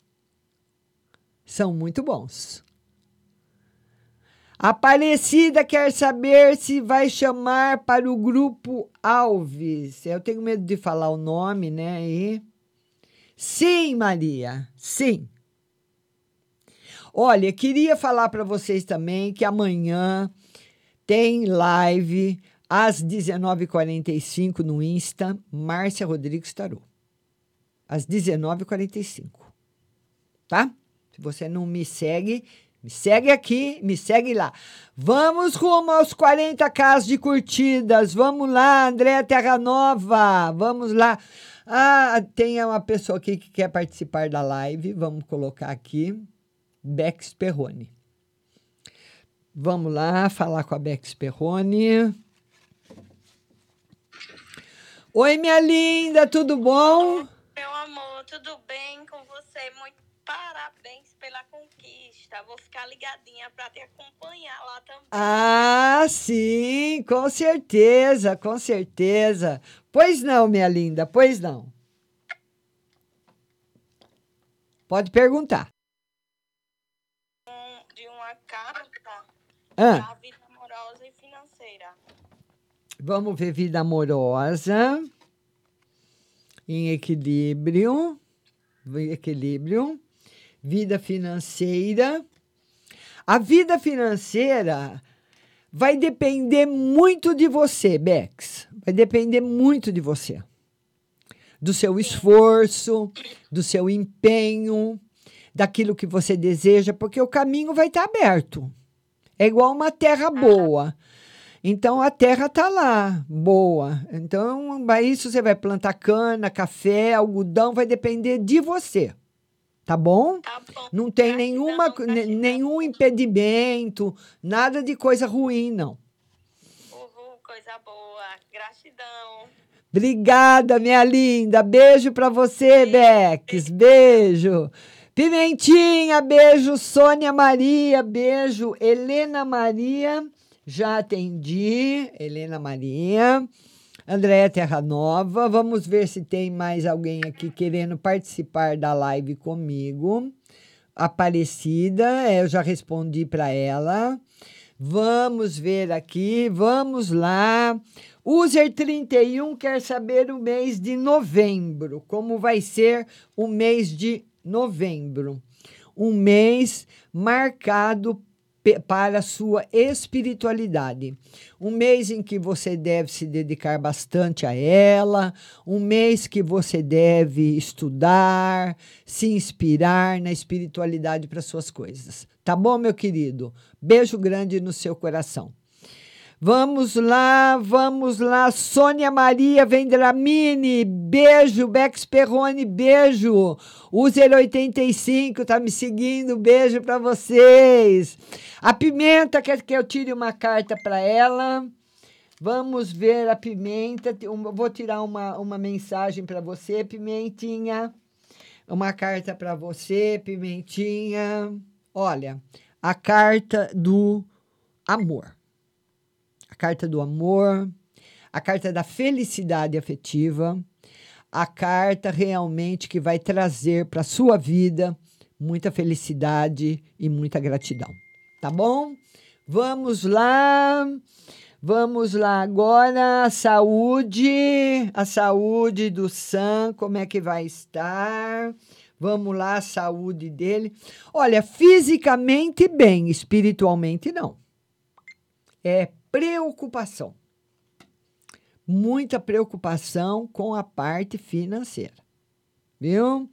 São muito bons. Aparecida quer saber se vai chamar para o grupo Alves. Eu tenho medo de falar o nome, né? E... Sim, Maria, sim. Olha, queria falar para vocês também que amanhã tem live às 19h45 no Insta, Márcia Rodrigues Tarô. Às 19h45. Tá? Se você não me segue, me segue aqui, me segue lá. Vamos rumo aos 40k de curtidas. Vamos lá, André Terra Nova. Vamos lá. Ah, tem uma pessoa aqui que quer participar da live. Vamos colocar aqui. Bex Perrone. Vamos lá falar com a Bex Perrone. Oi, minha linda, tudo bom? Meu amor, tudo bem com você? Muito parabéns pela conquista. Vou ficar ligadinha para te acompanhar lá também. Ah, sim, com certeza, com certeza. Pois não, minha linda, pois não. Pode perguntar. Um- De uma carta Ah. da vida amorosa e financeira. Vamos ver vida amorosa em equilíbrio, equilíbrio, vida financeira. A vida financeira vai depender muito de você, Bex. Vai depender muito de você. Do seu esforço, do seu empenho, daquilo que você deseja, porque o caminho vai estar aberto. É igual uma terra boa. Então a terra está lá, boa. Então, para isso você vai plantar cana, café, algodão, vai depender de você. Tá bom? Não tem nenhuma, ne- nenhum impedimento, nada de coisa ruim, não. Uhul, coisa boa. Gratidão. Obrigada, minha linda. Beijo para você, Bex. Beijo. Pimentinha, beijo. Sônia Maria, beijo. Helena Maria, já atendi. Helena Maria. Andréia Terra Nova. Vamos ver se tem mais alguém aqui querendo participar da live comigo. Aparecida, é, eu já respondi para ela. Vamos ver aqui, vamos lá. User 31 quer saber o mês de novembro, como vai ser o mês de novembro. Um mês marcado para a sua espiritualidade. Um mês em que você deve se dedicar bastante a ela, um mês que você deve estudar, se inspirar na espiritualidade para suas coisas. Tá bom, meu querido? Beijo grande no seu coração. Vamos lá, vamos lá. Sônia Maria Vendramini, beijo. Bex Perrone, beijo. User 85 tá me seguindo, beijo para vocês. A Pimenta quer que eu tire uma carta para ela. Vamos ver a Pimenta. Vou tirar uma, uma mensagem para você, Pimentinha. Uma carta para você, Pimentinha. Olha, a carta do amor carta do amor, a carta da felicidade afetiva, a carta realmente que vai trazer para sua vida muita felicidade e muita gratidão. Tá bom? Vamos lá. Vamos lá agora, a saúde, a saúde do Sam, como é que vai estar? Vamos lá, a saúde dele. Olha, fisicamente bem, espiritualmente não. É preocupação. Muita preocupação com a parte financeira. Viu?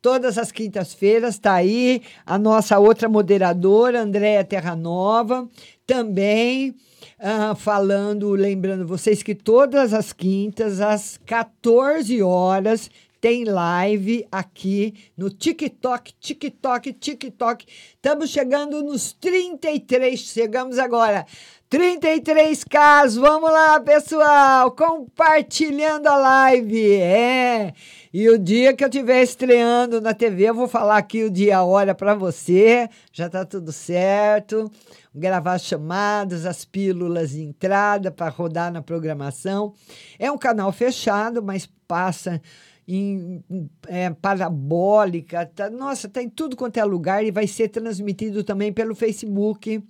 Todas as quintas-feiras está aí a nossa outra moderadora, Andréa Terranova, também ah, falando, lembrando vocês que todas as quintas, às 14 horas, tem live aqui no TikTok, TikTok, TikTok. Estamos chegando nos 33, chegamos agora. 33 casos, vamos lá, pessoal, compartilhando a live. É. E o dia que eu estiver estreando na TV, eu vou falar aqui o dia a hora para você. Já tá tudo certo. Gravar as chamadas, as pílulas de entrada para rodar na programação. É um canal fechado, mas passa em é, parabólica. Tá, nossa, tá em tudo quanto é lugar e vai ser transmitido também pelo Facebook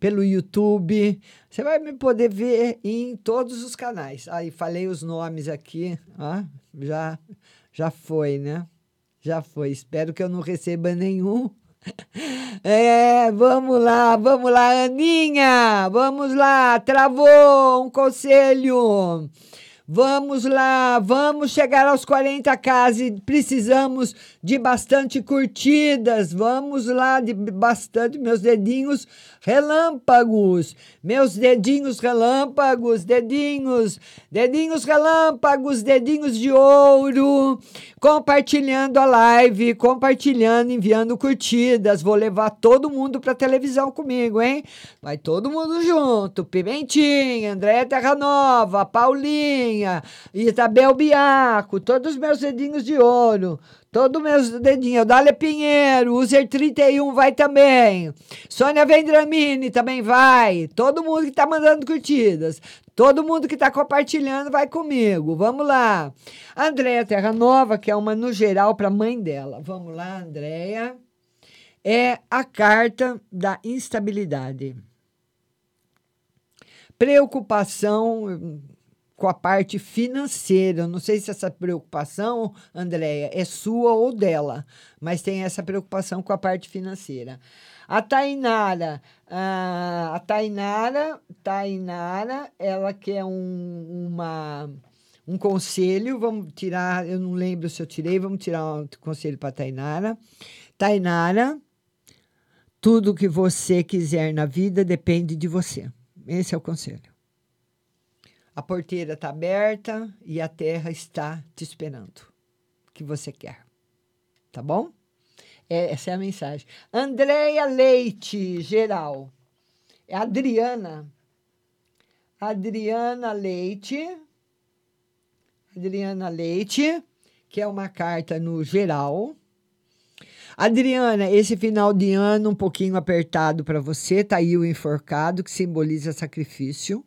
pelo YouTube. Você vai me poder ver em todos os canais. Aí falei os nomes aqui, ó, já já foi, né? Já foi. Espero que eu não receba nenhum. [laughs] É, vamos lá, vamos lá, Aninha. Vamos lá, travou um conselho. Vamos lá, vamos chegar aos 40 casas e precisamos de bastante curtidas. Vamos lá, de bastante, meus dedinhos relâmpagos. Meus dedinhos relâmpagos, dedinhos, dedinhos relâmpagos, dedinhos de ouro. Compartilhando a live, compartilhando, enviando curtidas. Vou levar todo mundo para televisão comigo, hein? Vai todo mundo junto. Pimentinha, André Terranova, Paulinha. Isabel Biaco, todos os meus dedinhos de ouro, todos os meus dedinhos, Dália Pinheiro, User 31 vai também, Sônia Vendramini também vai, todo mundo que tá mandando curtidas, todo mundo que tá compartilhando vai comigo, vamos lá. Andréia Terra Nova, que é uma no geral para mãe dela, vamos lá, Andréia. É a carta da instabilidade. Preocupação com a parte financeira. Eu não sei se essa preocupação, Andréia, é sua ou dela, mas tem essa preocupação com a parte financeira. A Tainara, a, Tainara, Tainara, ela quer um, uma, um conselho, vamos tirar, eu não lembro se eu tirei, vamos tirar um conselho para Tainara. Tainara, tudo que você quiser na vida depende de você. Esse é o conselho. A porteira está aberta e a terra está te esperando. O que você quer. Tá bom? É, essa é a mensagem. Andréia Leite, geral. É Adriana. Adriana Leite. Adriana Leite, que é uma carta no geral. Adriana, esse final de ano um pouquinho apertado para você, tá aí o enforcado que simboliza sacrifício.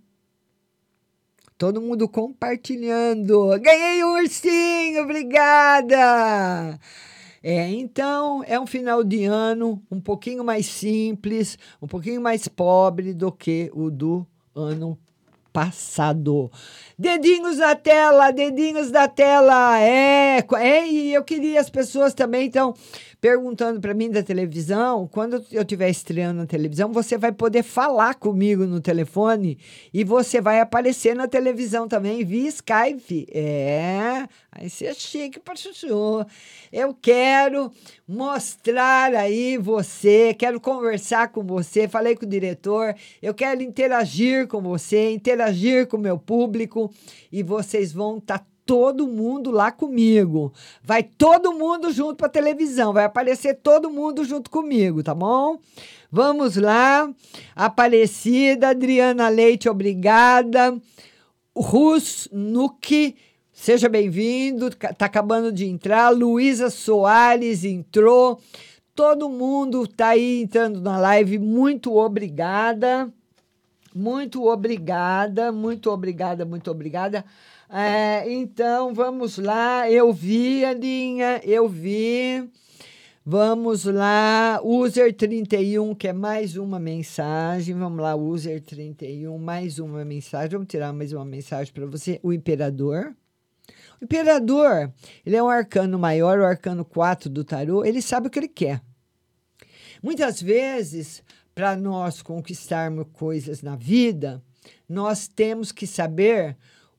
Todo mundo compartilhando. Ganhei um ursinho, obrigada! É, então é um final de ano um pouquinho mais simples, um pouquinho mais pobre do que o do ano passado. Dedinhos da tela, dedinhos da tela. É, é e eu queria as pessoas também então perguntando para mim da televisão, quando eu estiver estreando na televisão, você vai poder falar comigo no telefone e você vai aparecer na televisão também via Skype. É, aí você é chique para chuchu. Eu quero mostrar aí você, quero conversar com você, falei com o diretor, eu quero interagir com você, interagir com o meu público e vocês vão estar tá todo mundo lá comigo. Vai todo mundo junto para televisão, vai aparecer todo mundo junto comigo, tá bom? Vamos lá. Aparecida, Adriana Leite, obrigada. Rus Nuke, seja bem-vindo. Tá acabando de entrar. Luísa Soares entrou. Todo mundo tá aí entrando na live. Muito obrigada. Muito obrigada, muito obrigada, muito obrigada. É, então, vamos lá. Eu vi, Aninha, eu vi. Vamos lá. User 31, que é mais uma mensagem. Vamos lá, User 31, mais uma mensagem. Vamos tirar mais uma mensagem para você. O Imperador. O Imperador, ele é um arcano maior, o arcano 4 do tarô. Ele sabe o que ele quer. Muitas vezes, para nós conquistarmos coisas na vida, nós temos que saber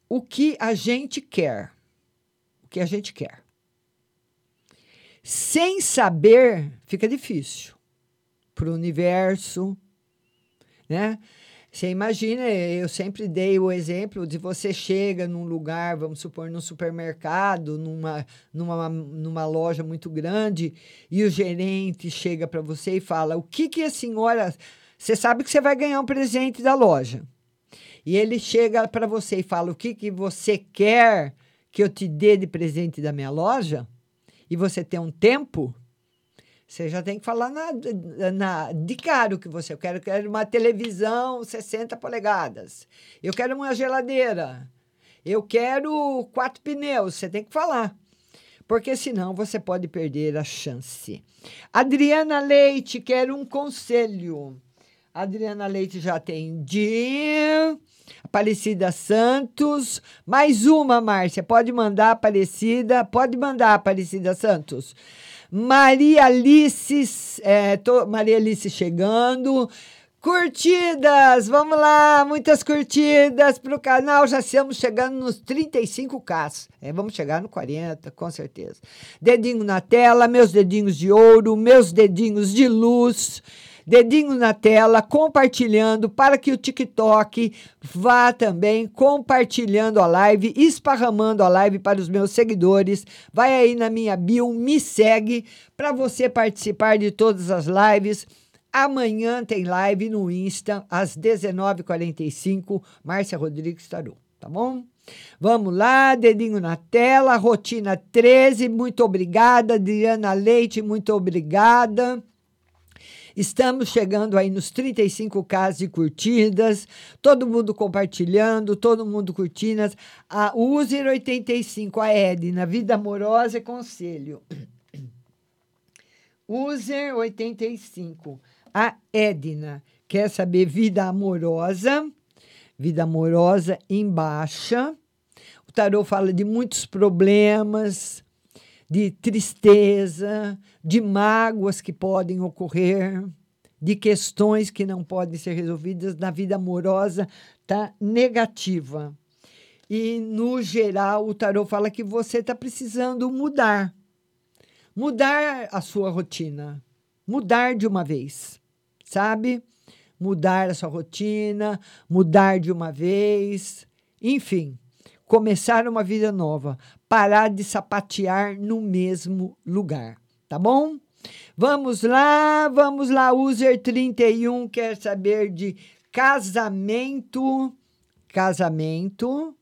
o que a gente quer. O que a gente quer. Sem saber, fica difícil para o universo, né? Você imagina, eu sempre dei o exemplo de você chega num lugar, vamos supor, num supermercado, numa, numa, numa loja muito grande, e o gerente chega para você e fala: O que, que a senhora. Você sabe que você vai ganhar um presente da loja e ele chega para você e fala o que, que você quer que eu te dê de presente da minha loja, e você tem um tempo, você já tem que falar na, na, de caro que você quer. Eu quero uma televisão 60 polegadas. Eu quero uma geladeira. Eu quero quatro pneus. Você tem que falar. Porque senão você pode perder a chance. Adriana Leite quer um conselho. Adriana Leite já atendi. Aparecida Santos. Mais uma, Márcia. Pode mandar, Aparecida. Pode mandar, Aparecida Santos. Maria Alice, é, tô, Maria Alice chegando. Curtidas, vamos lá, muitas curtidas para o canal. Já estamos chegando nos 35k. É, vamos chegar no 40, com certeza. Dedinho na tela, meus dedinhos de ouro, meus dedinhos de luz dedinho na tela, compartilhando para que o TikTok vá também compartilhando a live, esparramando a live para os meus seguidores. Vai aí na minha bio, me segue para você participar de todas as lives. Amanhã tem live no Insta às 19h45, Márcia Rodrigues Tarô, tá bom? Vamos lá, dedinho na tela, rotina 13, muito obrigada. Diana Leite, muito obrigada. Estamos chegando aí nos 35k de curtidas, todo mundo compartilhando, todo mundo curtindo. A User 85, a Edna, Vida Amorosa e Conselho. [clears throat] User 85, a Edna, quer saber vida amorosa, vida amorosa em baixa. O tarô fala de muitos problemas, de tristeza, de mágoas que podem ocorrer, de questões que não podem ser resolvidas na vida amorosa, tá negativa. E no geral, o tarot fala que você está precisando mudar. Mudar a sua rotina. Mudar de uma vez. Sabe? Mudar a sua rotina, mudar de uma vez. Enfim, começar uma vida nova, parar de sapatear no mesmo lugar, tá bom? Vamos lá, vamos lá, user 31 quer saber de casamento, casamento.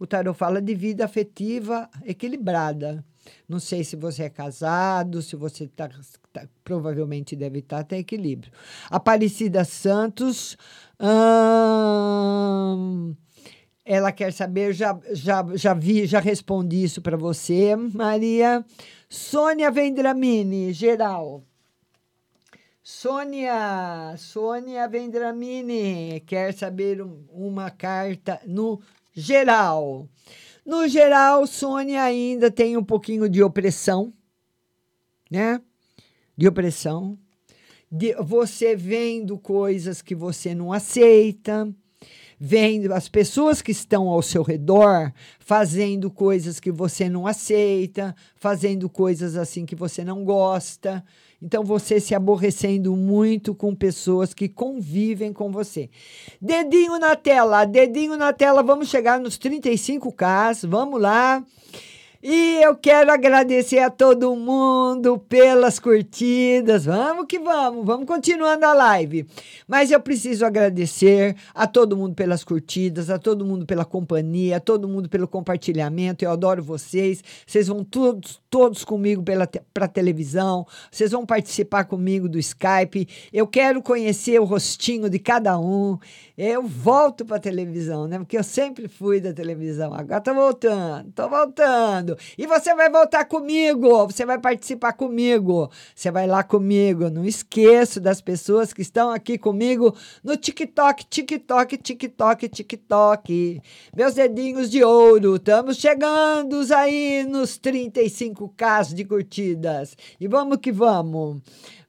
O tarot fala de vida afetiva equilibrada. Não sei se você é casado, se você está. Tá, provavelmente deve estar tá, tem equilíbrio. Aparecida Santos. Hum, Ela quer saber, já, já, já vi, já respondi isso para você, Maria. Sônia Vendramini, geral. Sônia, Sônia Vendramini, quer saber um- uma carta no geral. No geral, Sônia ainda tem um pouquinho de opressão, né? De opressão. De você vendo coisas que você não aceita, vendo as pessoas que estão ao seu redor fazendo coisas que você não aceita, fazendo coisas assim que você não gosta. Então você se aborrecendo muito com pessoas que convivem com você. Dedinho na tela, dedinho na tela, vamos chegar nos 35K, vamos lá. E eu quero agradecer a todo mundo pelas curtidas. Vamos que vamos, vamos continuando a live. Mas eu preciso agradecer a todo mundo pelas curtidas, a todo mundo pela companhia, a todo mundo pelo compartilhamento. Eu adoro vocês. Vocês vão todos, todos comigo pela te, pra televisão. Vocês vão participar comigo do Skype. Eu quero conhecer o rostinho de cada um. Eu volto para televisão, né? Porque eu sempre fui da televisão. Agora tô voltando, tô voltando. E você vai voltar comigo, você vai participar comigo. Você vai lá comigo. Não esqueço das pessoas que estão aqui comigo no TikTok, TikTok, TikTok, TikTok. Meus dedinhos de ouro. Estamos chegando aí nos 35k de curtidas. E vamos que vamos.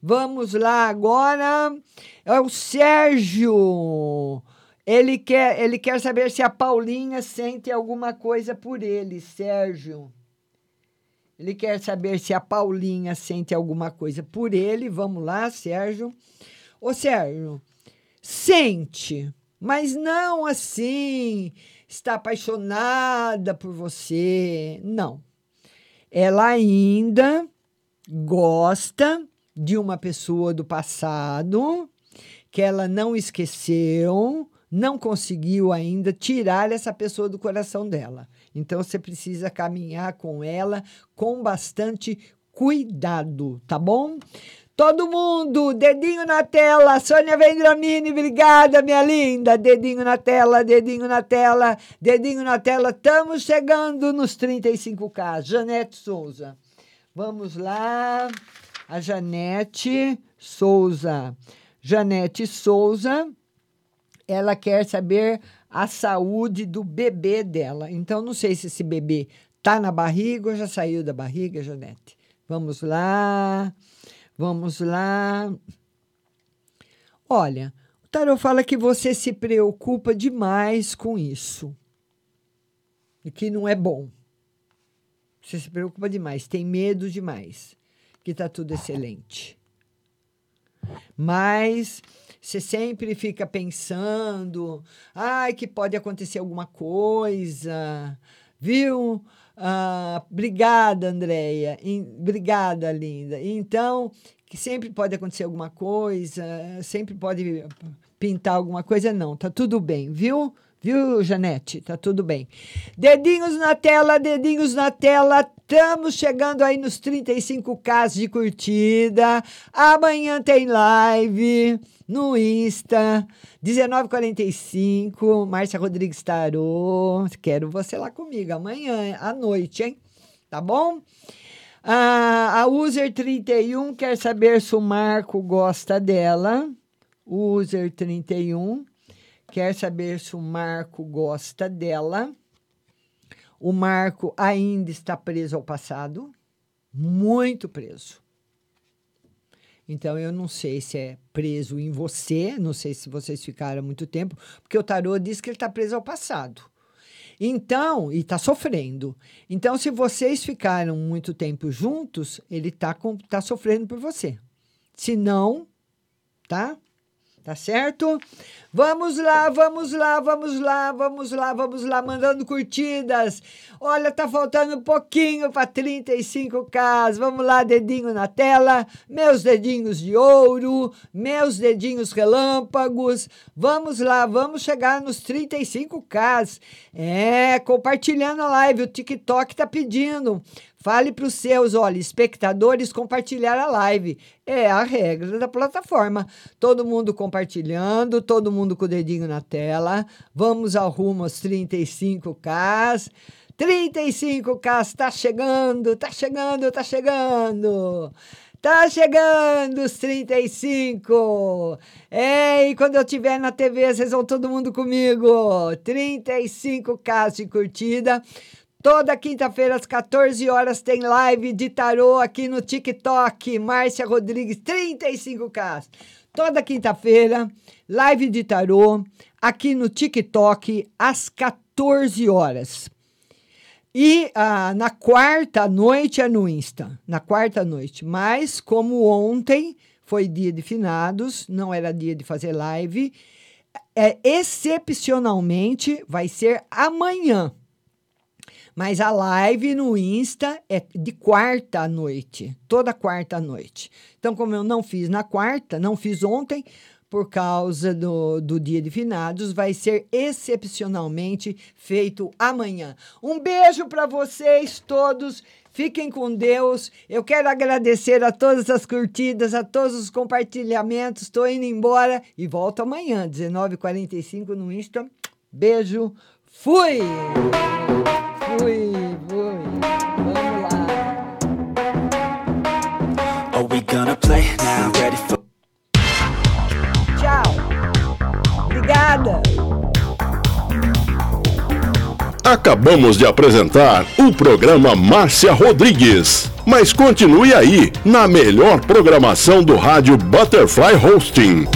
Vamos lá agora. É o Sérgio. Ele quer, ele quer saber se a Paulinha sente alguma coisa por ele, Sérgio. Ele quer saber se a Paulinha sente alguma coisa por ele. Vamos lá, Sérgio. Ô, Sérgio, sente, mas não assim, está apaixonada por você. Não. Ela ainda gosta de uma pessoa do passado que ela não esqueceu, não conseguiu ainda tirar essa pessoa do coração dela. Então você precisa caminhar com ela com bastante cuidado, tá bom? Todo mundo, dedinho na tela. Sônia Vendramini, obrigada, minha linda. Dedinho na tela, dedinho na tela, dedinho na tela. Estamos chegando nos 35K. Janete Souza. Vamos lá. A Janete Souza. Janete Souza, ela quer saber a saúde do bebê dela. Então, não sei se esse bebê tá na barriga ou já saiu da barriga, Janete. Vamos lá. Vamos lá. Olha, o tarot fala que você se preocupa demais com isso. E que não é bom. Você se preocupa demais, tem medo demais. Que tá tudo excelente. Mas você sempre fica pensando, ai, que pode acontecer alguma coisa, viu? Ah, obrigada, Andréia. Obrigada, linda. Então, que sempre pode acontecer alguma coisa, sempre pode pintar alguma coisa, não. Tá tudo bem, viu? Viu, Janete? Tá tudo bem. Dedinhos na tela, dedinhos na tela. Estamos chegando aí nos 35k de curtida. Amanhã tem live no Insta, 19h45. Márcia Rodrigues Tarô. Quero você lá comigo amanhã, à noite, hein? Tá bom? Ah, a User 31 quer saber se o Marco gosta dela. User 31 quer saber se o Marco gosta dela. O Marco ainda está preso ao passado, muito preso. Então eu não sei se é preso em você, não sei se vocês ficaram muito tempo, porque o tarô diz que ele está preso ao passado. Então, e está sofrendo. Então, se vocês ficaram muito tempo juntos, ele está tá sofrendo por você. Se não, tá? Tá certo? Vamos lá, vamos lá, vamos lá, vamos lá, vamos lá, mandando curtidas. Olha, tá faltando um pouquinho para 35k. Vamos lá, dedinho na tela, meus dedinhos de ouro, meus dedinhos relâmpagos. Vamos lá, vamos chegar nos 35k. É, compartilhando a live, o TikTok tá pedindo. Fale para os seus, olha, espectadores compartilhar a live. É a regra da plataforma. Todo mundo compartilhando, todo mundo com o dedinho na tela. Vamos ao rumo aos 35K. 35K está chegando, tá chegando, tá chegando. Tá chegando os 35! É, e quando eu estiver na TV, vocês vão todo mundo comigo! 35k de curtida. Toda quinta-feira, às 14 horas, tem live de tarô aqui no TikTok. Márcia Rodrigues, 35k. Toda quinta-feira, live de tarô aqui no TikTok, às 14 horas. E ah, na quarta noite é no Insta, na quarta noite. Mas como ontem foi dia de finados, não era dia de fazer live, é, excepcionalmente vai ser amanhã. Mas a live no Insta é de quarta à noite, toda quarta à noite. Então, como eu não fiz na quarta, não fiz ontem, por causa do, do dia de finados, vai ser excepcionalmente feito amanhã. Um beijo para vocês todos. Fiquem com Deus. Eu quero agradecer a todas as curtidas, a todos os compartilhamentos. Estou indo embora e volto amanhã, 19h45 no Insta. Beijo. Fui! Fui, fui. Vamos lá. Are we gonna play now? Ready for Tchau. Obrigada. Acabamos de apresentar o programa Márcia Rodrigues. Mas continue aí, na melhor programação do rádio Butterfly Hosting.